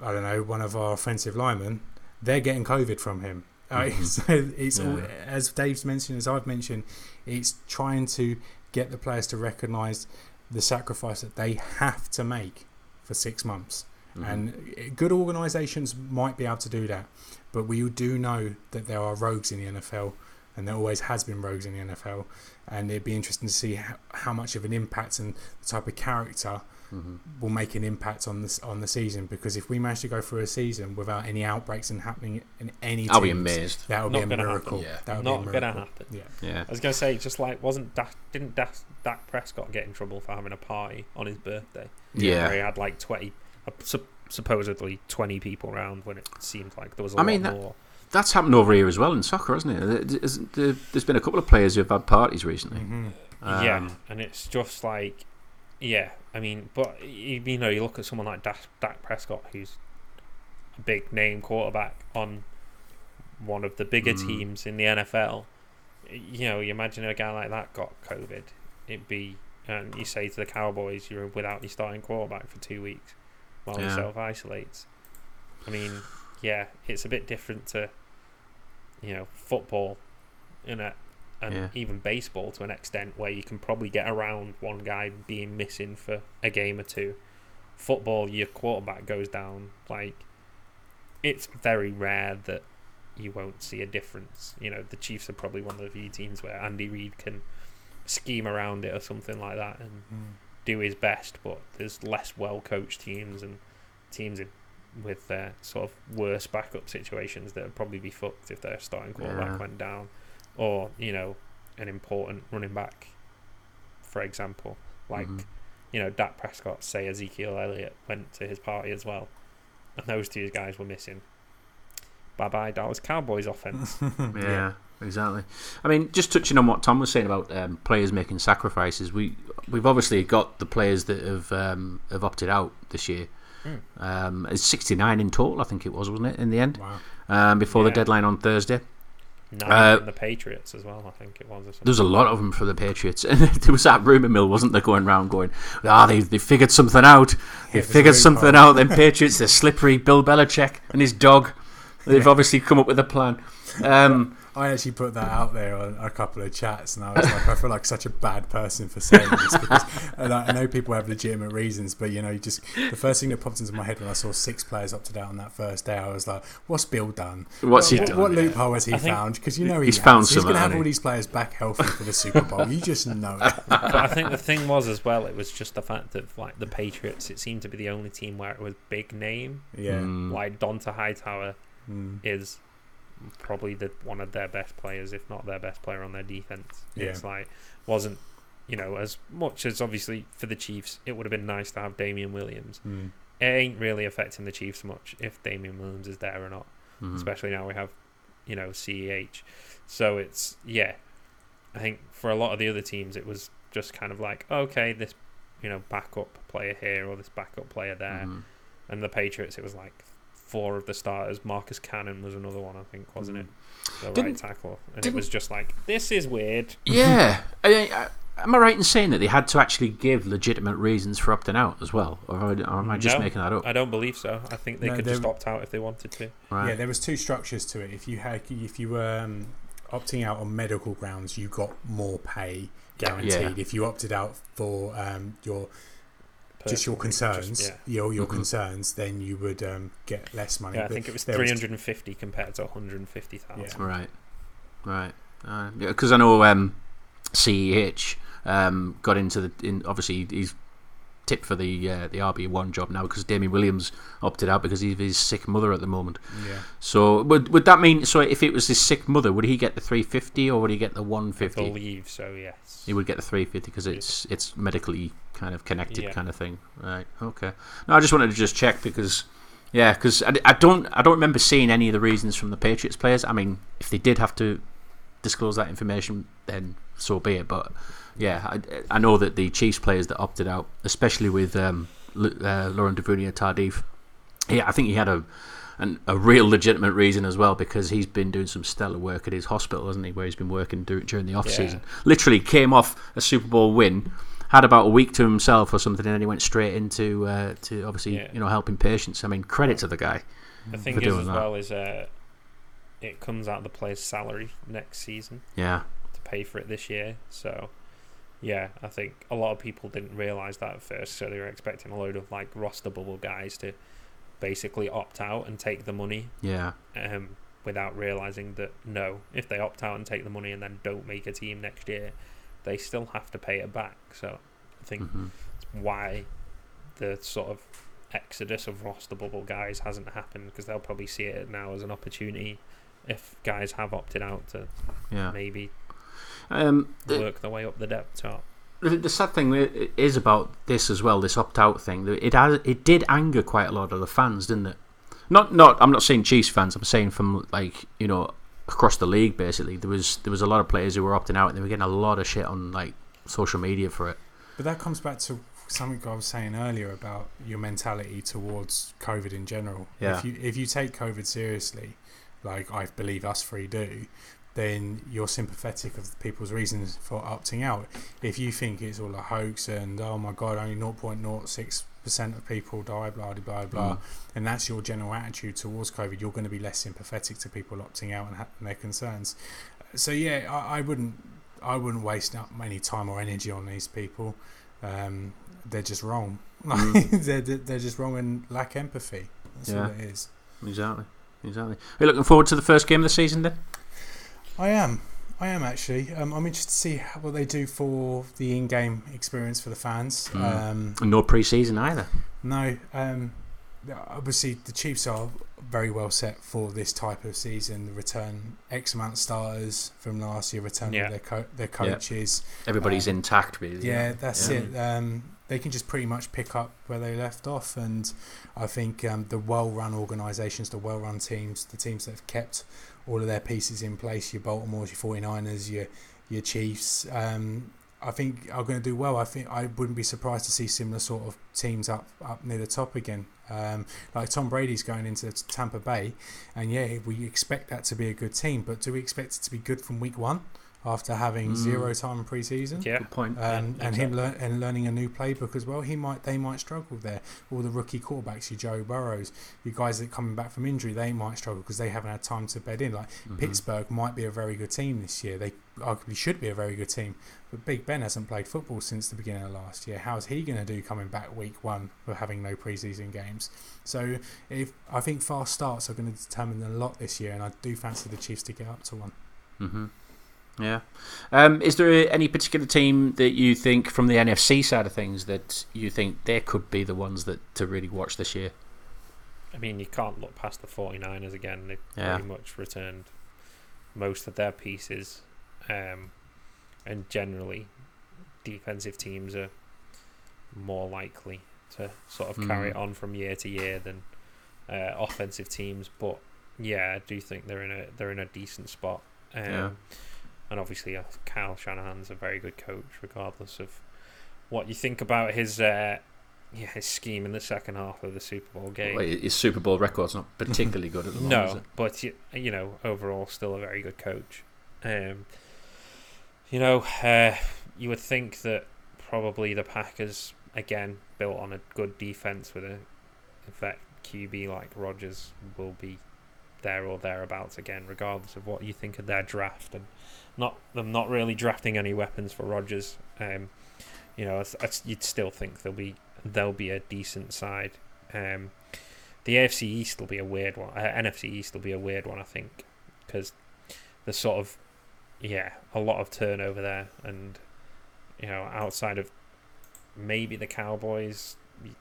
I don't know, one of our offensive linemen, they're getting COVID from him. Uh, Mhm. so it's all, as Dave's mentioned, as I've mentioned, it's trying to get the players to recognise the sacrifice that they have to make for six months. Mhm. And good organisations might be able to do that, but we do know that there are rogues in the NFL, and there always has been rogues in the NFL. And it'd be interesting to see how, how much of an impact and the type of character Mhm. will make an impact on this on the season. Because if we manage to go through a season without any outbreaks and happening in any, I'll be amazed. That would Not be a miracle. Yeah. That would Not be a gonna miracle. happen. Yeah. Yeah. I was gonna say, just like wasn't Dak, didn't Dak, Dak Prescott get in trouble for having a party on his birthday? Yeah. where he had like twenty, uh, supposedly twenty people around when it seemed like there was a I lot mean, that- more. That's happened over here as well in soccer, hasn't it? There's, there- there's been a couple of players who've had parties recently. hmm yeah, Um, and it's just like, yeah, I mean, but you, you know, you look at someone like Dak, Dak Prescott, who's a big name quarterback on one of the bigger Mm. teams in the NFL. You know, you imagine a guy like that got COVID, it'd be, and you say to the Cowboys, you're without your starting quarterback for two weeks while he Yeah. self isolates. I mean, yeah, it's a bit different to, you know, football, in a, and Yeah. even baseball to an extent where you can probably get around one guy being missing for a game or two. Football, your quarterback goes down. Like, it's very rare that you won't see a difference. You know, the Chiefs are probably one of the few teams where Andy Reid can scheme around it or something like that and Mm. do his best, but there's less well coached teams and teams in, with uh, sort of worse backup situations that would probably be fucked if their starting quarterback Yeah. went down, or you know, an important running back, for example, like Mhm. you know, Dak Prescott, say Ezekiel Elliott went to his party as well, and those two guys were missing. Bye bye Dallas Cowboys offense. Yeah, exactly. I mean, just touching on what Tom was saying about um, players making sacrifices, we we've obviously got the players that have um, have opted out this year. Mm. Um, it's 69 in total, I think it was, wasn't it, in the end? Wow. Um, before the deadline on Thursday. Nine Uh, from the Patriots as well, I think it was. Or something. There was a lot of them for the Patriots, and there was that rumor mill, wasn't there, going round going, ah, they they figured something out. They was figured something out. Then Patriots, they're slippery. Bill Belichick and his dog. They've Yeah. obviously come up with a plan. Um, I actually put that out there on a couple of chats, and I was like, I feel like such a bad person for saying this because and I, I know people have legitimate reasons, but you know, you just the first thing that popped into my head when I saw six players opted out on that first day, I was like, what's Bill done? What's he what, done? What Yeah. loophole has he I found? Because you know he he's has. found He's going to have all these players back healthy for the Super Bowl. You just know it. but I think the thing was as well, it was just the fact that like the Patriots, it seemed to be the only team where it was big name. Yeah. Mm. Like Dont'a Hightower Mm. is probably the one of their best players, if not their best player on their defense. Yeah. It's like wasn't you know as much as obviously for the Chiefs, it would have been nice to have Damien Williams. Mm. It ain't really affecting the Chiefs much if Damien Williams is there or not. Mhm. especially now we have, you know, CEH. So it's yeah, I think for a lot of the other teams, it was just kind of like okay, this you know backup player here or this backup player there, Mhm. and the Patriots, it was like four of the starters. Marcus Cannon was another one, I think, wasn't it? The right Didn't- tackle, and it was just like this is weird. Yeah. I, I, am I right in saying that they had to actually give legitimate reasons for opting out as well, or, or am I just No, making that up? I don't believe so. I think they No, could just opt out if they wanted to. Right. Yeah, there was two structures to it. If you had, if you were um, opting out on medical grounds, you got more pay guaranteed. Yeah. If you opted out for um, your just your concerns, just- yeah. your your Mhm. concerns, then you would um, get less money. Yeah, I But think it was there was- 350 compared to 150,000. Yeah. Right. Right. Because I know um, CEH um, got into the. In, obviously, he's tipped for the uh, the RB one job now because Damien Williams opted out because of his sick mother at the moment. Yeah, So would would that mean? So if it was his sick mother, would he get the three fifty or would he get the one fifty? I fifty? believe so. Yes. He would get the 350 because it's it's medically kind of connected Yeah. kind of thing, right? Okay. No, I just wanted to just check because, yeah, because I, I don't I don't remember seeing any of the reasons from the Patriots players. I mean, if they did have to disclose that information, then so be it. But yeah, I, I know that the Chiefs players that opted out, especially with um, uh, Laurent Duvernay-Tardif, yeah, I think he had a an, a real legitimate reason as well because he's been doing some stellar work at his hospital, hasn't he? Where he's been working dur- during the off season. Literally came off a Super Bowl win, had about a week to himself or something, and then he went straight into uh, to obviously Yeah. you know helping patients. I mean, credit to the guy. The thing is, as that. well, is uh, it comes out of the player's salary next season Yeah, to pay for it this year. So, yeah, I think a lot of people didn't realise that at first. So they were expecting a load of like roster bubble guys to basically opt out and take the money, yeah, um, without realising that no, if they opt out and take the money and then don't make a team next year, they still have to pay it back. So, I think hmm why the sort of exodus of roster bubble guys hasn't happened because they'll probably see it now as an opportunity if guys have opted out to yeah. maybe Um, the, work their way up the depth chart. the, the sad thing is about this as well. This opt out thing. that It has, it did anger quite a lot of the fans, didn't it? Not not. I'm not saying Chiefs fans. I'm saying from like you know across the league. Basically, there was there was a lot of players who were opting out, and they were getting a lot of shit on like social media for it. but that comes back to something I was saying earlier about your mentality towards COVID in general. Yeah. If you if you take COVID seriously, like I believe us three do, then you're sympathetic of people's reasons for opting out. If you think it's all a hoax and oh my god, only 0.06 percent of people die, blah blah blah blah, Mm. and that's your general attitude towards COVID, you're going to be less sympathetic to people opting out and, ha- and their concerns. So yeah, I, I wouldn't I wouldn't waste up any time or energy on these people. Um, they're just wrong. Mm. they're, they're just wrong and lack empathy. That's all Yeah. it is. Exactly, exactly. Are you looking forward to the first game of the season then? I am. I am actually. Um, I'm interested to see how, what they do for the in-game experience for the fans. Mm. Um, no pre-season either. no, um, obviously the Chiefs are very well set for this type of season. The return X amount of starters from last year, return Yeah. their co- their coaches. Everybody's Um, intact, really. Yeah, that's Yeah. it. Um, they can just pretty much pick up where they left off, and I think um, the well-run organisations, the well-run teams, the teams that have kept all of their pieces in place, your Baltimore's, your 49ers, your your Chiefs, um, I think are going to do well. I think I wouldn't be surprised to see similar sort of teams up up near the top again. Um, like Tom Brady's going into Tampa Bay, and yeah, we expect that to be a good team, but do we expect it to be good from week one? After having zero time in pre-season. Yeah. Good point. Um, Yeah, and him lear- and learning a new playbook as well, he might they might struggle there. All the rookie quarterbacks, you Joe Burrows, you guys that coming back from injury, they might struggle because they haven't had time to bed in. Like Mm-hmm. Pittsburgh might be a very good team this year. They arguably should be a very good team, but Big Ben hasn't played football since the beginning of last year. How's he going to do coming back week one for having no preseason games? So if I think fast starts are going to determine a lot this year, and I do fancy the Chiefs to get up to one. hmm Yeah. Um, is there any particular team that you think, from the NFC side of things, that you think they could be the ones that to really watch this year? I mean, you can't look past the 49ers again. They've Yeah. pretty much returned most of their pieces. Um, and generally, defensive teams are more likely to sort of carry it Mm. on from year to year than uh, offensive teams. But yeah, I do think they're in a they're in a decent spot. Um, Yeah. And obviously, uh, Kyle Shanahan's a very good coach, regardless of what you think about his uh, yeah his scheme in the second half of the Super Bowl game. Well, his Super Bowl record's not particularly good at the moment. is No, it? but you, you know, overall, still a very good coach. Um, you know, uh, you would think that probably the Packers again built on a good defense with a vet QB like Rodgers will be there or thereabouts again, regardless of what you think of their draft and not them not really drafting any weapons for Rodgers. Um, you know, you'd still think they'll be they'll be a decent side. Um, the AFC East will be a weird one. Uh, NFC East will be a weird one, I think, because there's sort of yeah a lot of turnover there, and you know outside of maybe the Cowboys, it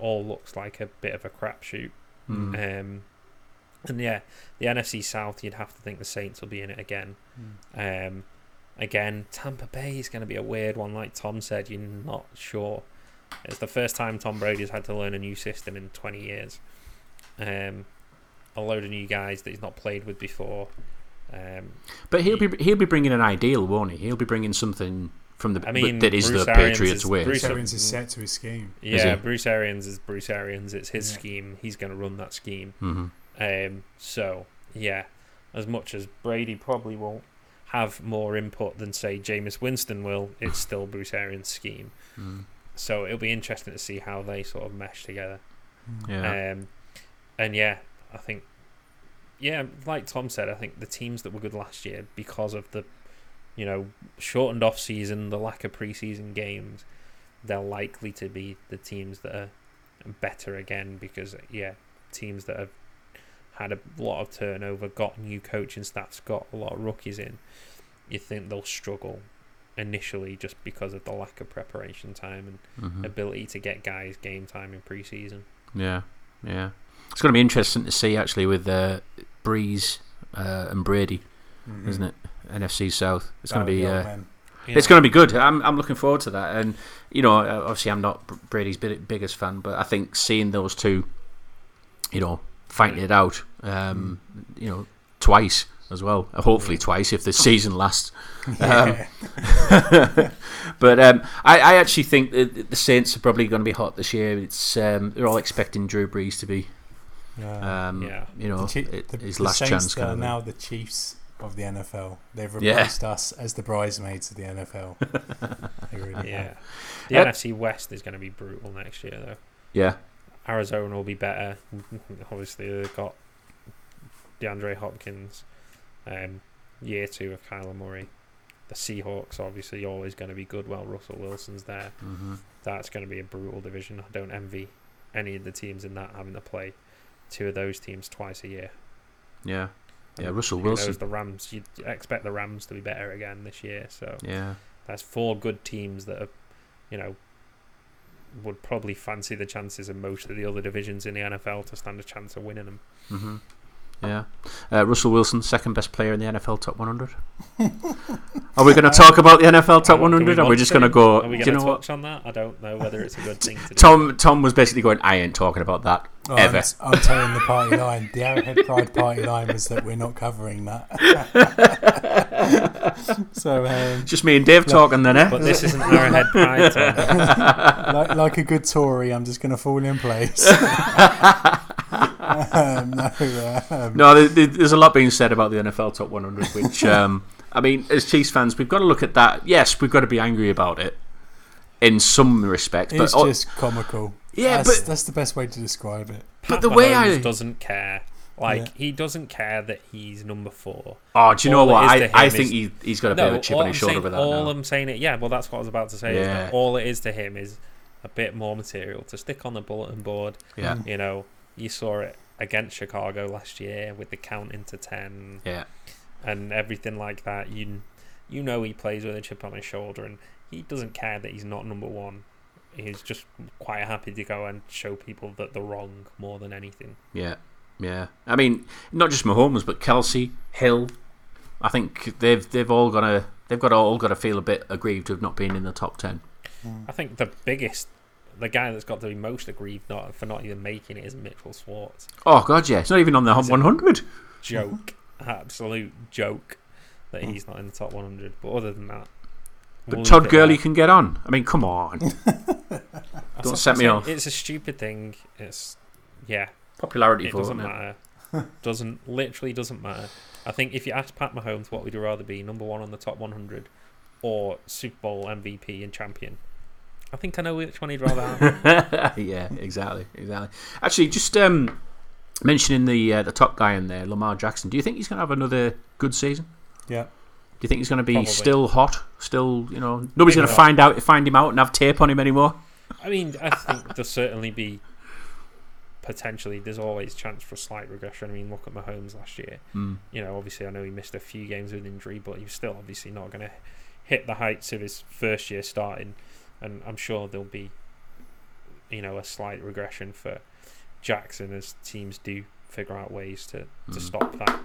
all looks like a bit of a crapshoot. Mm. Um, and yeah, the NFC South, you'd have to think the Saints will be in it again. Um, again, Tampa Bay is going to be a weird one. Like Tom said, you're not sure. It's the first time Tom Brady's had to learn a new system in 20 years. Um, a load of new guys that he's not played with before. Um, But he'll be he'll be bringing an ideal, won't he? He'll be bringing something from the I mean, that is Bruce the Arians Patriots is- way. Bruce- Arians is set to his scheme. yeah. Bruce Arians is Bruce Arians. It's his Yeah. scheme. He's going to run that scheme. hmm Um, so yeah, as much as Brady probably won't have more input than say Jameis Winston will, it's still Bruce Arians' scheme. Mm. So it'll be interesting to see how they sort of mesh together. Yeah. Um, and yeah, I think yeah, like Tom said, I think the teams that were good last year because of the you know shortened off season, the lack of preseason games, they're likely to be the teams that are better again because yeah, teams that have had a lot of turnover, got new coaching staffs, got a lot of rookies in, you think they'll struggle initially just because of the lack of preparation time and Mhm. ability to get guys game time in preseason. Yeah, yeah. It's going to be interesting to see actually with uh, Brees uh, and Brady, Mhm. isn't it? NFC South. It's going Oh, to be. the Uh, man. It's going to be good. I'm I'm looking forward to that. And you know, uh, obviously, I'm not Brady's biggest fan, but I think seeing those two, you know, fighting it out, um, you know, twice as well. Uh, Hopefully, twice if the season lasts. Um, but um, I, I actually think that the Saints are probably going to be hot this year. It's um, they're all expecting Drew Brees to be, Yeah. um, Yeah. you know, the, Chi- it- the, his the last Saints chance. are Kind of now the Chiefs of the NFL. They've Yeah. replaced us as the bridesmaids of the NFL. Really Yeah. have. The Yep. NFC West is going to be brutal next year, though. yeah, Arizona will be better. Obviously, they've got DeAndre Hopkins, um, year two of Kyler Murray. The Seahawks, obviously, always going to be good while Russell Wilson's there. hmm That's going to be a brutal division. I don't envy any of the teams in that having to play two of those teams twice a year. yeah, yeah. And Russell who knows, Wilson. the Rams, you'd expect the Rams to be better again this year. So Yeah, That's four good teams that are, you know, would probably fancy the chances of most of the other divisions in the NFL to stand a chance of winning them. hmm Yeah. Uh, Russell Wilson, second best player in the NFL top 100. Are we going to talk about the NFL top 100? Or are we want just going to go? Are we do going you to know what? touch on that? I don't know whether it's a good thing to do. Tom Tom was basically going. I ain't talking about that Oh, ever. I'm, I'm telling the party line. The Arrowhead Pride party line was that we're not covering that. so, um, Just me and Dave talking then, eh? But this isn't Arrowhead Pride, Tom. like, like a good Tory, I'm just going to fall in place. um, no, um, No, there- there- there's a lot being said about the NFL top 100, which um, I mean, as Chiefs fans, we've got to look at that. Yes, we've got to be angry about it in some respect, but It's but just comical. Yeah, that's, but- that's the best way to describe it. But Pat the way Mahomes I- doesn't care. Like Yeah. he doesn't care that he's number four. oh, do you know all it what? is I, to him I is- think he, he's got a bit No, of a chip all on his I'm shoulder saying, with that all now. I'm saying it. Yeah, well, that's what I was about to say. is that Yeah. all it is to him is a bit more material to stick on the bulletin board. Yeah, You know, you saw it against Chicago last year with the count into ten yeah, and everything like that. You you know he plays with a chip on his shoulder, and he doesn't care that he's not number one. He's just quite happy to go and show people that they're wrong more than anything. yeah, yeah. I mean, not just Mahomes, but Kelce, Hill. I think they've they've all got to they've got all got to feel a bit aggrieved of not being in the top ten. I think the biggest, the guy that's got to be most aggrieved not for not even making it is Mitchell Schwartz. Oh God, yeah, it's not even on the Is it- 100. Joke, absolute joke that he's not in the top 100. But other than that, But we'll Todd leave it Gurley there. can get on. I mean, come on, don't set me off. It's a stupid thing. It's yeah, popularity it vote. doesn't isn't it? matter. doesn't literally doesn't matter. I think if you ask Pat Mahomes, what would you rather be, number one on the top 100 or Super Bowl MVP and champion? I think I know which one he'd rather have. yeah, exactly, exactly. Actually, just um, mentioning the uh, the top guy in there, Lamar Jackson. Do you think he's going to have another good season? Yeah. Do you think he's going to be Probably. still hot? Still, you know, nobody's going to find out, find him out, and have tape on him anymore. I mean, I think there'll certainly be potentially. There's always chance for a slight regression. I mean, look at Mahomes last year. Mm. You know, obviously, I know he missed a few games with injury, but he was still obviously not going to hit the heights of his first year starting. And I'm sure there'll be, you know, a slight regression for Jackson as teams do figure out ways to, to Mm. stop that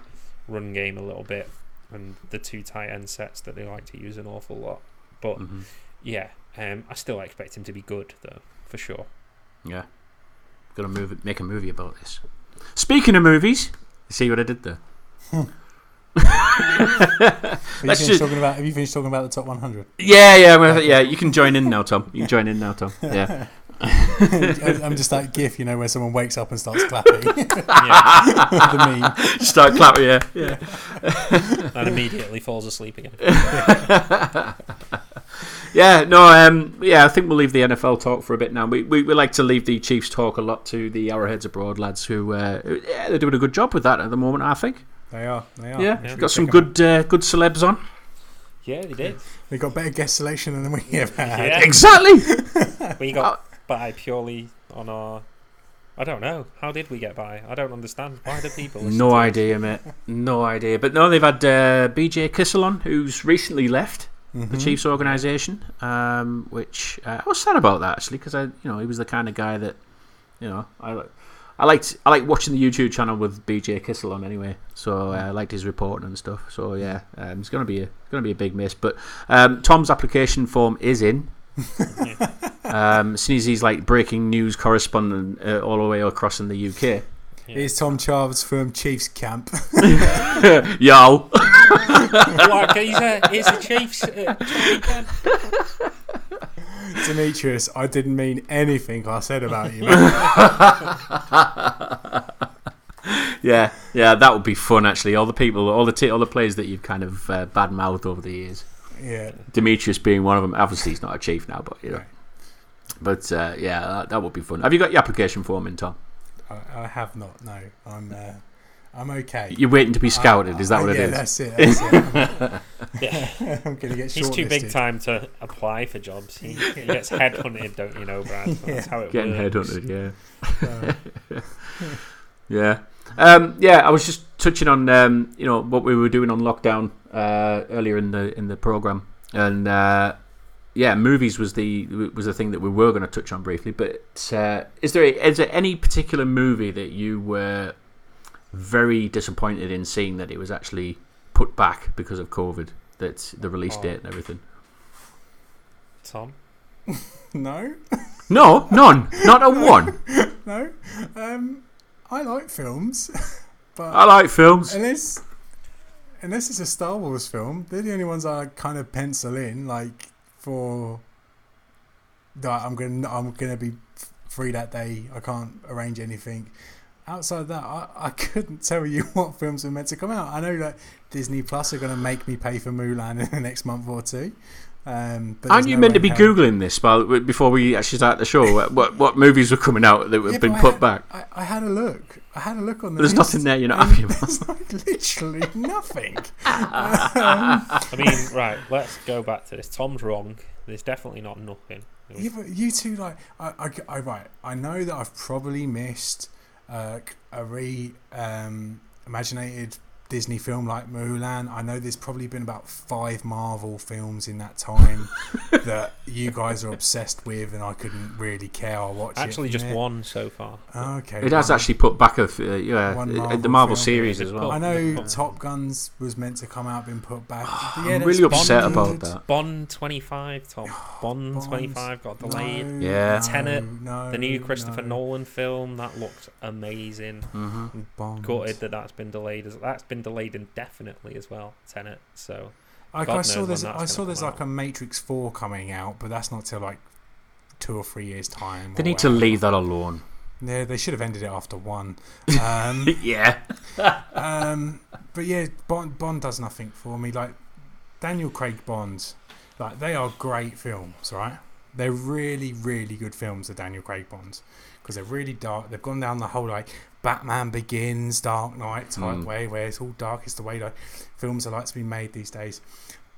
run game a little bit and the two tight end sets that they like to use an awful lot. But Mhm. yeah, um, I still expect him to be good though, for sure. Yeah, going to move, make a movie about this. Speaking of movies, see what I did there. Have you, finished just- talking about, have you finished talking about the top 100? Yeah, yeah, well, yeah. You can join in now, Tom. You can join in now, Tom. Yeah. I'm just that gif, you know, where someone wakes up and starts clapping. Yeah, the meme. Start clapping. Yeah, yeah. and immediately falls asleep again. Yeah, no, um, yeah, I think we'll leave the NFL talk for a bit now. We, we, we like to leave the Chiefs talk a lot to the Arrowheads Abroad lads who, uh, yeah, they're doing a good job with that at the moment, I think. They are. They are. Yeah, Yeah. got some good uh, good celebs on. Yeah, they did. They got better guest selection than we have had. Yeah. Exactly. We got by purely on our. I don't know. How did we get by? I don't understand. Why do people? no to us? idea, mate. No idea. But no, they've had uh, BJ Kissel on, who's recently left the Chiefs organisation, um, which uh, I was sad about that actually because I, you know, he was the kind of guy that, you know, I like. I liked I like watching the YouTube channel with BJ Kissel on anyway, so uh, I liked his reporting and stuff. So yeah, um, it's gonna be a gonna be a big miss. But um, Tom's application form is in. um, as soon as he's like breaking news correspondent uh, all the way across in the UK. Yeah. Here's Tom Charves from Chiefs camp. Yo, What, geezer? It's a Chiefs. Uh, weekend. Demetrius, I didn't mean anything I said about you. yeah, yeah, that would be fun actually. All the people, all the t- all the players that you've kind of uh, bad mouthed over the years. yeah. Demetrius being one of them. Obviously, he's not a chief now, but you know. Right. But uh, yeah, that, that would be fun. Have you got your application form in, Tom? I, I have not. No, I'm. Uh, I'm okay. You're waiting to be scouted. Is that Uh, what it yeah, is? that's it. That's it. Yeah. I'm gonna get He's too big time to apply for jobs. He, he gets headhunted, don't you know, Brad? That's how it Getting works. headhunted, yeah. Yeah. Um, yeah, I was just touching on um, you know what we were doing on lockdown uh, earlier in the in the program, and uh, yeah, movies was the was the thing that we were going to touch on briefly. But uh, is there is there any particular movie that you were very disappointed in seeing that it was actually put back because of COVID, that the release Oh. date and everything? Tom? No, No, none, not a one. no. Um, I like films, but I like films. unless unless it's a Star Wars film, they're the only ones I kind of pencil in. Like for that, I'm gonna I'm gonna be free that day. I can't arrange anything. outside of that, I, I couldn't tell you what films were meant to come out. I know that Disney Plus are going to make me pay for Mulan in the next month or two. Um, but Aren't you no meant to be in hell- googling this before we actually start the show? what, what movies were coming out that have Yeah, been put had- back? I, I had a look. I had a look on the. There's nothing there. You're not happy about. There's like literally nothing. I mean, right, let's go back to this. Tom's wrong. There's definitely not nothing. Yeah, but you two like I, I, I right. I know that I've probably missed uh, a re um, imaginated Disney film like Mulan. I know there's probably been about five Marvel films in that time that you guys are obsessed with, and I couldn't really care. I'll watch it Actually, from just there. one so far. Okay, It has actually put back a f- uh, yeah uh, Marvel the Marvel film. series Yeah, as well. I know Bond. Top Guns was meant to come out, been put back. But I'm really upset Bond. about that. Bond 25, Tom. Bond Bond. 25 got delayed. No, Yeah. no, Tenet, no, the new Christopher no. Nolan film, that looked amazing. hmm Bond. Gutted that that's been delayed. That's been delayed indefinitely as well, Tenet. So, Like I saw there's I saw there's come like a Matrix Four coming out, but that's not till like two or three years time. They or need to leave that alone. Yeah, they should have ended it after one. Um, yeah. um, but yeah, Bond Bond does nothing for me. Like Daniel Craig Bonds, like they are great films, right? They're really really good films, the Daniel Craig Bonds, because they're really dark. They've gone down the whole like Batman Begins, Dark Knight type Mm. way, where it's all dark. It's the way like films are like to be made these days.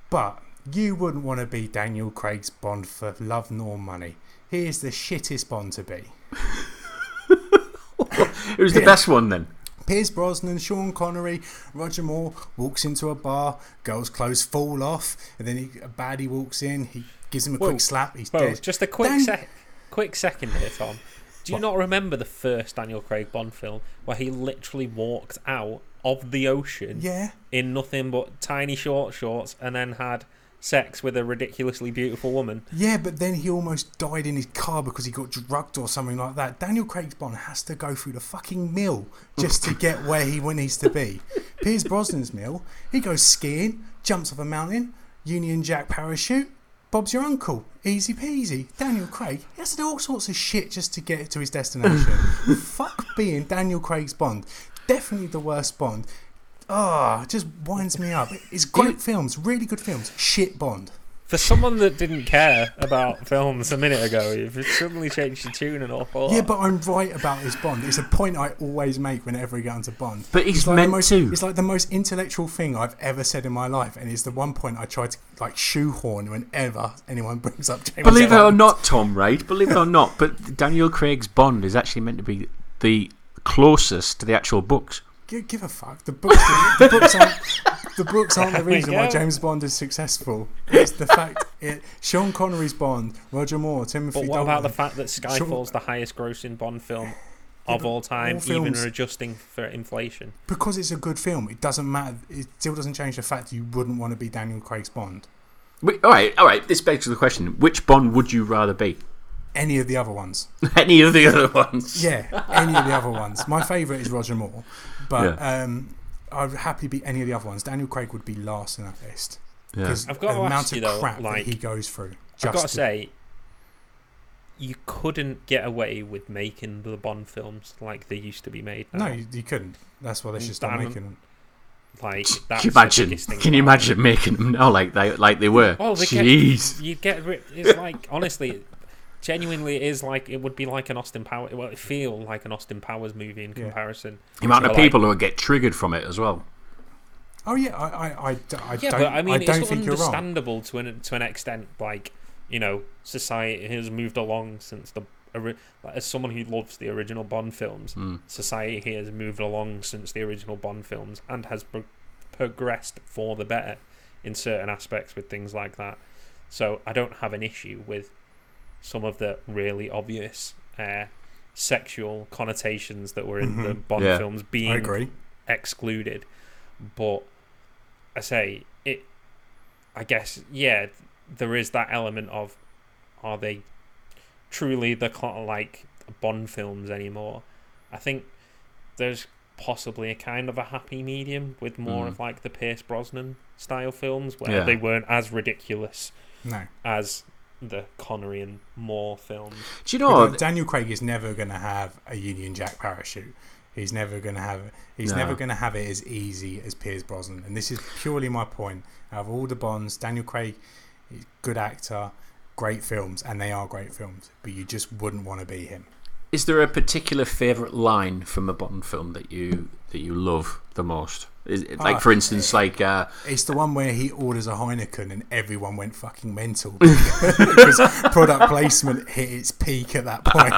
But you wouldn't want to be Daniel Craig's Bond for love nor money. He is the shittest Bond to be. Who's the best one then? Pierce Brosnan, Sean Connery, Roger Moore walks into a bar, girl's clothes fall off, and then he, a baddie walks in, he gives him a Whoa. quick slap, he's Whoa, dead. just a quick sec, quick second here, Tom. Do you not remember the first Daniel Craig Bond film where he literally walked out of the ocean Yeah, in nothing but tiny short shorts and then had sex with a ridiculously beautiful woman? yeah, but then he almost died in his car because he got drugged or something like that. Daniel Craig's Bond has to go through the fucking mill just to get where he needs to be. Pierce Brosnan's mill, he goes skiing, jumps off a mountain, Union Jack parachute. Bob's your uncle. Easy peasy. Daniel Craig, he has to do all sorts of shit just to get to his destination. Fuck being Daniel Craig's Bond. Definitely the worst Bond. Ah, it just winds me up. It's great films, really good films. Shit Bond. For someone that didn't care about films a minute ago, you've suddenly changed your tune an awful lot. Yeah, but I'm right about his Bond. It's a point I always make whenever we get onto Bond. But he's It's like meant the most, to. It's like the most intellectual thing I've ever said in my life, and it's the one point I try to like shoehorn whenever anyone brings up James Bond Believe it or not, Tom, right? Believe it or not, but Daniel Craig's Bond is actually meant to be the closest to the actual books. Give, give a fuck. The books, the, books aren't the books aren't the reason why. James Bond is successful. It's the fact it. Sean Connery's Bond, Roger Moore, Timothy. But what about the fact that Skyfall's the highest grossing Bond film of all time, all even adjusting for inflation? Because it's a good film, it doesn't matter. It still doesn't change the fact you wouldn't want to be Daniel Craig's Bond. Wait, all right, all right. This begs the question: Which Bond would you rather be? Any of the other ones. Any of the other ones? Yeah, any of the other ones. My favourite is Roger Moore, but um, I'd happily be any of the other ones. Daniel Craig would be last in that list Yeah. because I've got the to amount ask of you though, crap like- that he goes through. I've got to to- say, you couldn't get away with making the Bond films like they used to be made. no, you, you couldn't. That's why they should stop Damn. making them. like Can you imagine? thing Can you imagine making them now like they like they were? Oh, they Jeez. it. You get rid. It's like honestly, genuinely, it is like it would be like an Austin Powers. Well, it feel like an Austin Powers movie in Yeah. comparison. The amount of So, like- people who would get triggered from it as well. Oh yeah, I, I, yeah, don't. but I mean, don't it's think you're wrong. understandable to an to an extent. Like you know, society has moved along since the. Like, as someone who loves the original Bond films, Mm. society has moved along since the original Bond films and has pro- progressed for the better in certain aspects with things like that. So I don't have an issue with some of the really obvious uh, sexual connotations that were in the Mhm. Bond Yeah. films being excluded. But I say it. I guess yeah, there is that element of are they truly the like Bond films anymore? I think there's possibly a kind of a happy medium with more Mm. of like the Pierce Brosnan style films where Yeah. they weren't as ridiculous No, as the Connery and Moore films. Do you know? Dan- Daniel Craig is never going to have a Union Jack parachute. He's never going to have it. He's No. never going to have it as easy as Pierce Brosnan. And this is purely my point. Out of all the Bonds, Daniel Craig, he's a good actor, great films, and they are great films. But you just wouldn't want to be him. Is there a particular favourite line from a Bond film that you that you love the most? Is it, like, Ah, for instance, like uh, It's the one where he orders a Heineken and everyone went fucking mental because product placement hit its peak at that point.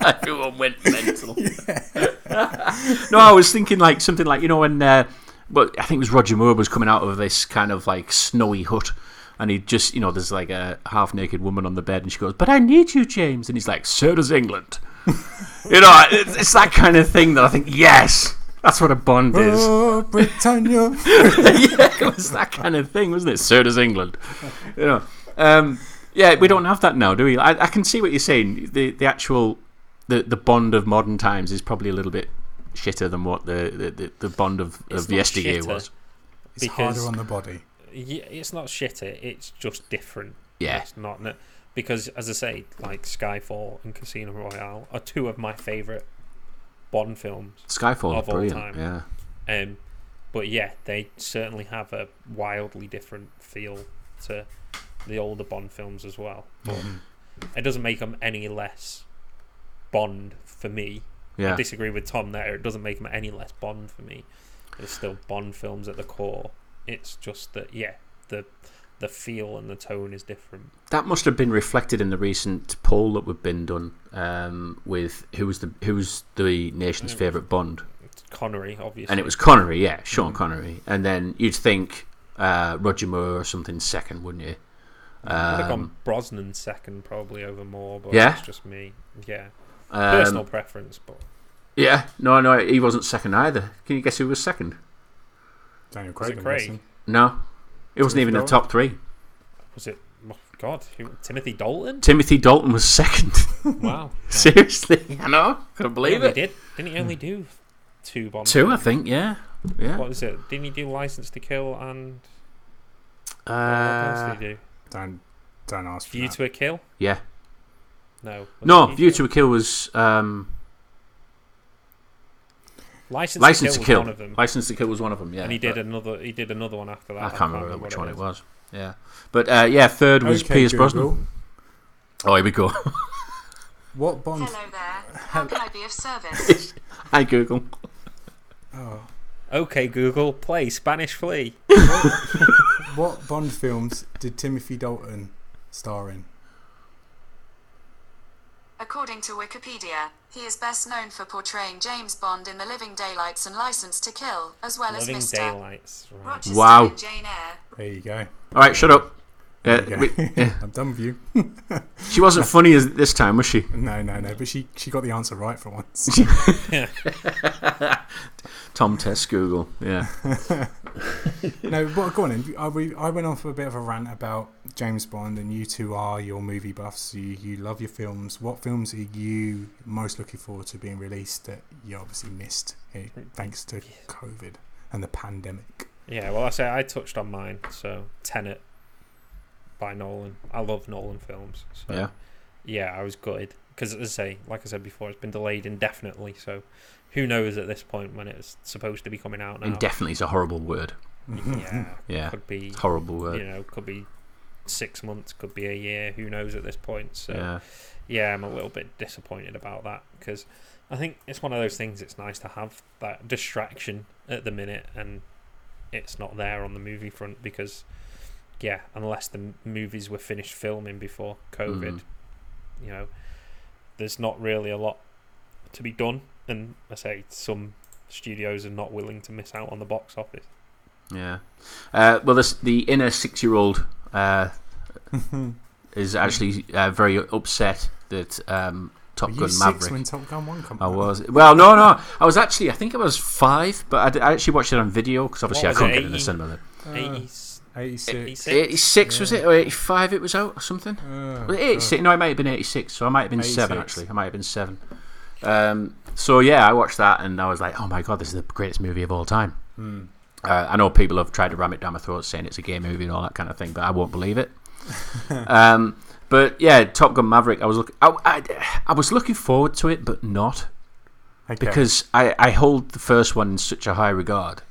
everyone went mental. no, I was thinking like something like you know when, uh, well, I think it was Roger Moore was coming out of this kind of like snowy hut. And he just, you know, there's like a half naked woman on the bed, and she goes, But I need you, James. And he's like, So does England. you know, it's, it's that kind of thing that I think, yes, that's what a Bond is. oh, Britannia. yeah, it was that kind of thing, wasn't it? So does England. You know, um, yeah, we don't have that now, do we? I, I can see what you're saying. The the actual the the Bond of modern times is probably a little bit shitter than what the the, the, the Bond of, It's of not yesteryear was. It's Because- harder on the body. Yeah, it's not shitter. It's just different. Yeah. It's not because, as I say, like Skyfall and Casino Royale are two of my favorite Bond films. Skyfall, Of all brilliant. time. Yeah, Um, but yeah, they certainly have a wildly different feel to the older Bond films as well. But it doesn't make them any less Bond for me. I disagree with Tom there. It doesn't make them any less Bond for me. It's still Bond films at the core. It's just that yeah, the the feel and the tone is different. That must have been reflected in the recent poll that we've been done um, with who was the who was the nation's favourite Bond, It's Connery, obviously, and it was Connery. Yeah, Sean Connery, and then you'd think uh, Roger Moore or something second, wouldn't you? I'd have Um, gone Brosnan second probably over Moore, but Yeah? that's just me. Yeah, um, personal preference, but Yeah, no, no, he wasn't second either. Can you guess who was second? Daniel Craig. Craig? No, it wasn't Timothy even in the Dalton? top three. was it? Oh God, who, Timothy Dalton? Timothy Dalton was second. Wow, Seriously, I know, couldn't he believe only it. did. Didn't he only do two Bond? Two, I films? think. Yeah, yeah. What was it? Didn't he do License to Kill and what else Uh, did he do? Don't don't ask for View that. to a Kill? yeah. No. Was No, it View to a Kill was um, License, License to to Kill, Kill. was one of them, License to Kill was one of them. Yeah, and he did but another. He did another one after that. I can't remember which one it was. Yeah, but uh, yeah, third was Okay, Pierce Google, Brosnan. Oh, here we go. What Bond? Hello there. How can I be of service? Hi Google. Oh, Okay, Google, play Spanish Flea. what Bond films did Timothy Dalton star in? According to Wikipedia, he is best known for portraying James Bond in The Living Daylights and License to Kill, as well Living as Mr. Daylights. Right. Rochester Wow. and Jane Eyre. There you go. All right, shut up. Uh, There you we- yeah. I'm done with you. She wasn't funny as this time, was she? No, no, no. But she she got the answer right for once. Tom Test Google. Yeah. no, what? Go on. Then. I, we, I went on for a bit of a rant about James Bond, and you two are your movie buffs. You you love your films. What films are you most looking forward to being released that you obviously missed eh, thanks to COVID and the pandemic? Yeah, well, I say I touched on mine. So Tenet by Nolan. I love Nolan films. So Yeah. yeah, I was gutted because, as I say, like I said before, it's been delayed indefinitely. So who knows at this point when it's supposed to be coming out now? Indefinitely is a horrible word. yeah, Yeah. could be It's horrible word. you know could be six months, could be a year. Who knows at this point? So Yeah. yeah, I'm a little bit disappointed about that because I think it's one of those things. It's nice to have that distraction at the minute, and it's not there on the movie front because, yeah, unless the movies were finished filming before COVID, Mhm. you know, there's not really a lot to be done. And I say some studios are not willing to miss out on the box office. Yeah. Uh, well, this, the inner six-year-old uh, is actually uh, very upset that um, Top Were you Gun six Maverick. when Top Gun One come I was well, no, no. I was actually. I think I was five, but I actually watched it on video because obviously I couldn't it, get it in the cinema. Then. Uh, 86. 86? Eighty-six was it or eighty-five? It was out or something. Uh, Was it eighty-six? No, it might have been eighty-six. So I might have been seven actually. I might have been seven. Um, so yeah, I watched that and I was like, oh my god, this is the greatest movie of all time. hmm. Uh, I know people have tried to ram it down my throat saying it's a gay movie and all that kind of thing, but I won't believe it. um, but yeah, Top Gun Maverick. I was look, I, I, I was looking forward to it, but not. Okay. because I, I hold the first one in such a high regard.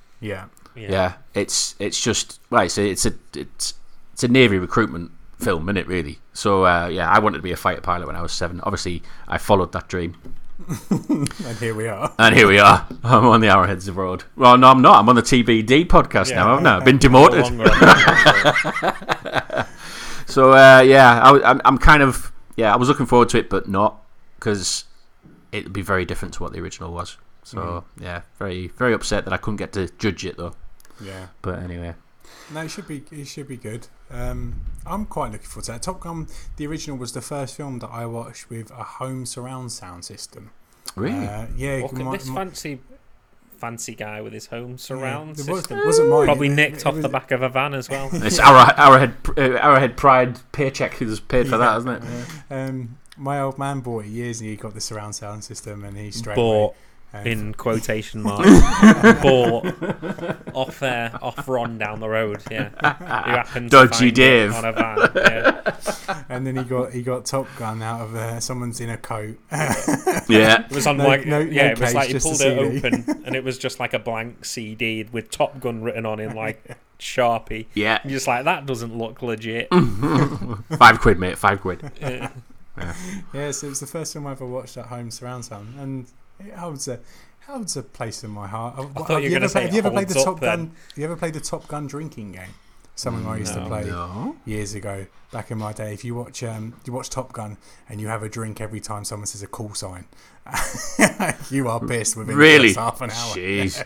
yeah, Yeah, it's it's just right. So it's a it's it's a navy recruitment film, isn't it? Really. So uh, yeah, I wanted to be a fighter pilot when I was seven. Obviously, I followed that dream, and here we are. and here we are. I'm on the Arrowheads Abroad. Well, no, I'm not. I'm on the TBD podcast now. Haven't I? I've been demoted. So uh, yeah, I, I'm I'm kind of yeah. I was looking forward to it, but not because it'd be very different to what the original was. So yeah, very very upset that I couldn't get to judge it though. Yeah. But anyway, No, it should be it should be good. Um, I'm quite looking forward to that. Top Gun, the original was the first film that I watched with a home surround sound system. really, Uh, yeah, Look you at this might- fancy, fancy guy with his home surround there was, system. it wasn't mine. Probably It- nicked it off was- the back of a van as well. it's Arrow, Arrowhead uh, Arrowhead Pride paycheck who's paid for that, that, isn't it? Yeah. Um, my old man bought it years and he got the surround sound system and he straight Bought away, in quotation marks. bought off uh, off Ron down the road. Yeah, who happened to Dodgy find it Dave. on a van. Yeah. and then he got he got Top Gun out of uh, someone's in a coat. Yeah, It was on No- like no- yeah, no it was case, like he pulled it CD. open and it was just like a blank CD with Top Gun written on in like Sharpie. yeah. You're just like that doesn't look legit. Five quid, mate. Five quid. Uh, yeah, so it was the first film I ever watched at home surround sound, and it holds a holds a place in my heart. I thought you were gonna say Have you ever played the Top up Gun? Have you ever played the Top Gun drinking game? Something I used to play No. years ago, back in my day. If you watch um, you watch Top Gun and you have a drink every time someone says a call sign, you are pissed within Really? the half an hour. Jeez.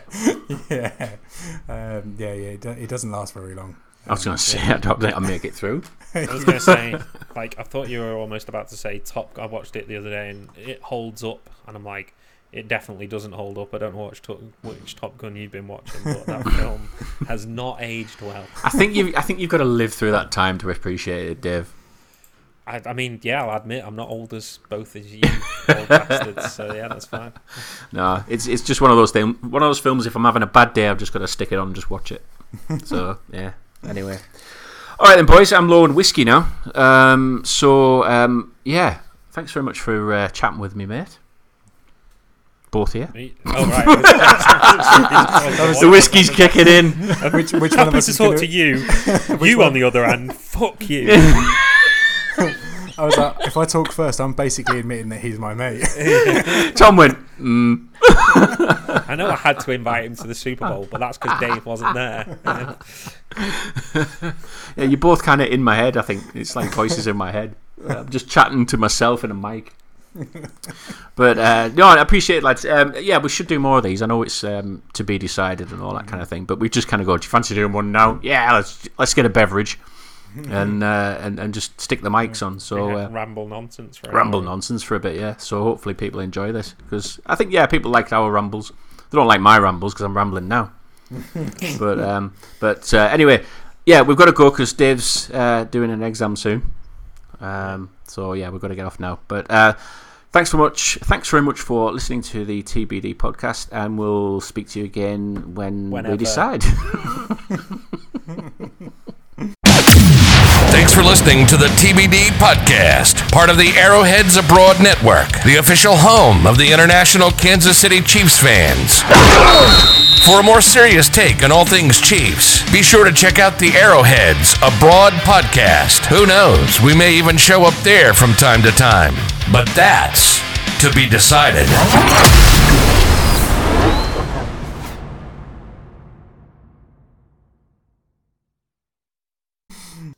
yeah, um, yeah, yeah. It, it doesn't last very long. I was going to say, I don't think I'll make it through. I was gonna say, like, I thought you were almost about to say Top. I watched it the other day and it holds up, and I'm like, it definitely doesn't hold up. I don't know which, to- which Top Gun you've been watching, but that film has not aged well. I think you. I think you've got to live through that time to appreciate it, Dave. I, I mean, yeah, I'll admit I'm not old as both as you, old bastards. So yeah, that's fine. No, it's it's just one of those things. One of those films. If I'm having a bad day, I've just got to stick it on and just watch it. so yeah. Anyway, all right then, boys. I'm low on whiskey now. Um, so um, yeah. Thanks very much for uh, chatting with me, mate. Both here. Oh right, The whiskey's kicking in. Which which one of us to talk gonna, to you. you, on the other hand, fuck you. I was like, if I talk first, I'm basically admitting that he's my mate. Tom went. Mm. I know I had to invite him to the Super Bowl, but that's because Dave wasn't there. Yeah. Yeah, you're both kind of in my head. I think it's like voices in my head. I'm just chatting to myself in a mic. but uh, no, I appreciate it, lads. Um, yeah, we should do more of these. I know it's um, to be decided and all that kind of thing. But we just kind of go. Do you fancy doing one now? Yeah, let's let's get a beverage and uh, and and just stick the mics on. So Yeah, uh, ramble nonsense for ramble nonsense for a bit. Yeah. So hopefully people enjoy this because I think yeah people like our rambles. They don't like my rambles because I'm rambling now. but um, but uh, anyway, yeah, we've got to go because Dave's uh, doing an exam soon. Um, so yeah, we've got to get off now. But uh, thanks so much. Thanks very much for listening to the TBD podcast, and we'll speak to you again when Whenever. we decide. Listening to the TBD podcast, part of the Arrowheads Abroad Network, the official home of the international Kansas City Chiefs fans. For a more serious take on all things Chiefs, be sure to check out the Arrowheads Abroad podcast. Who knows, we may even show up there from time to time. But that's to be decided.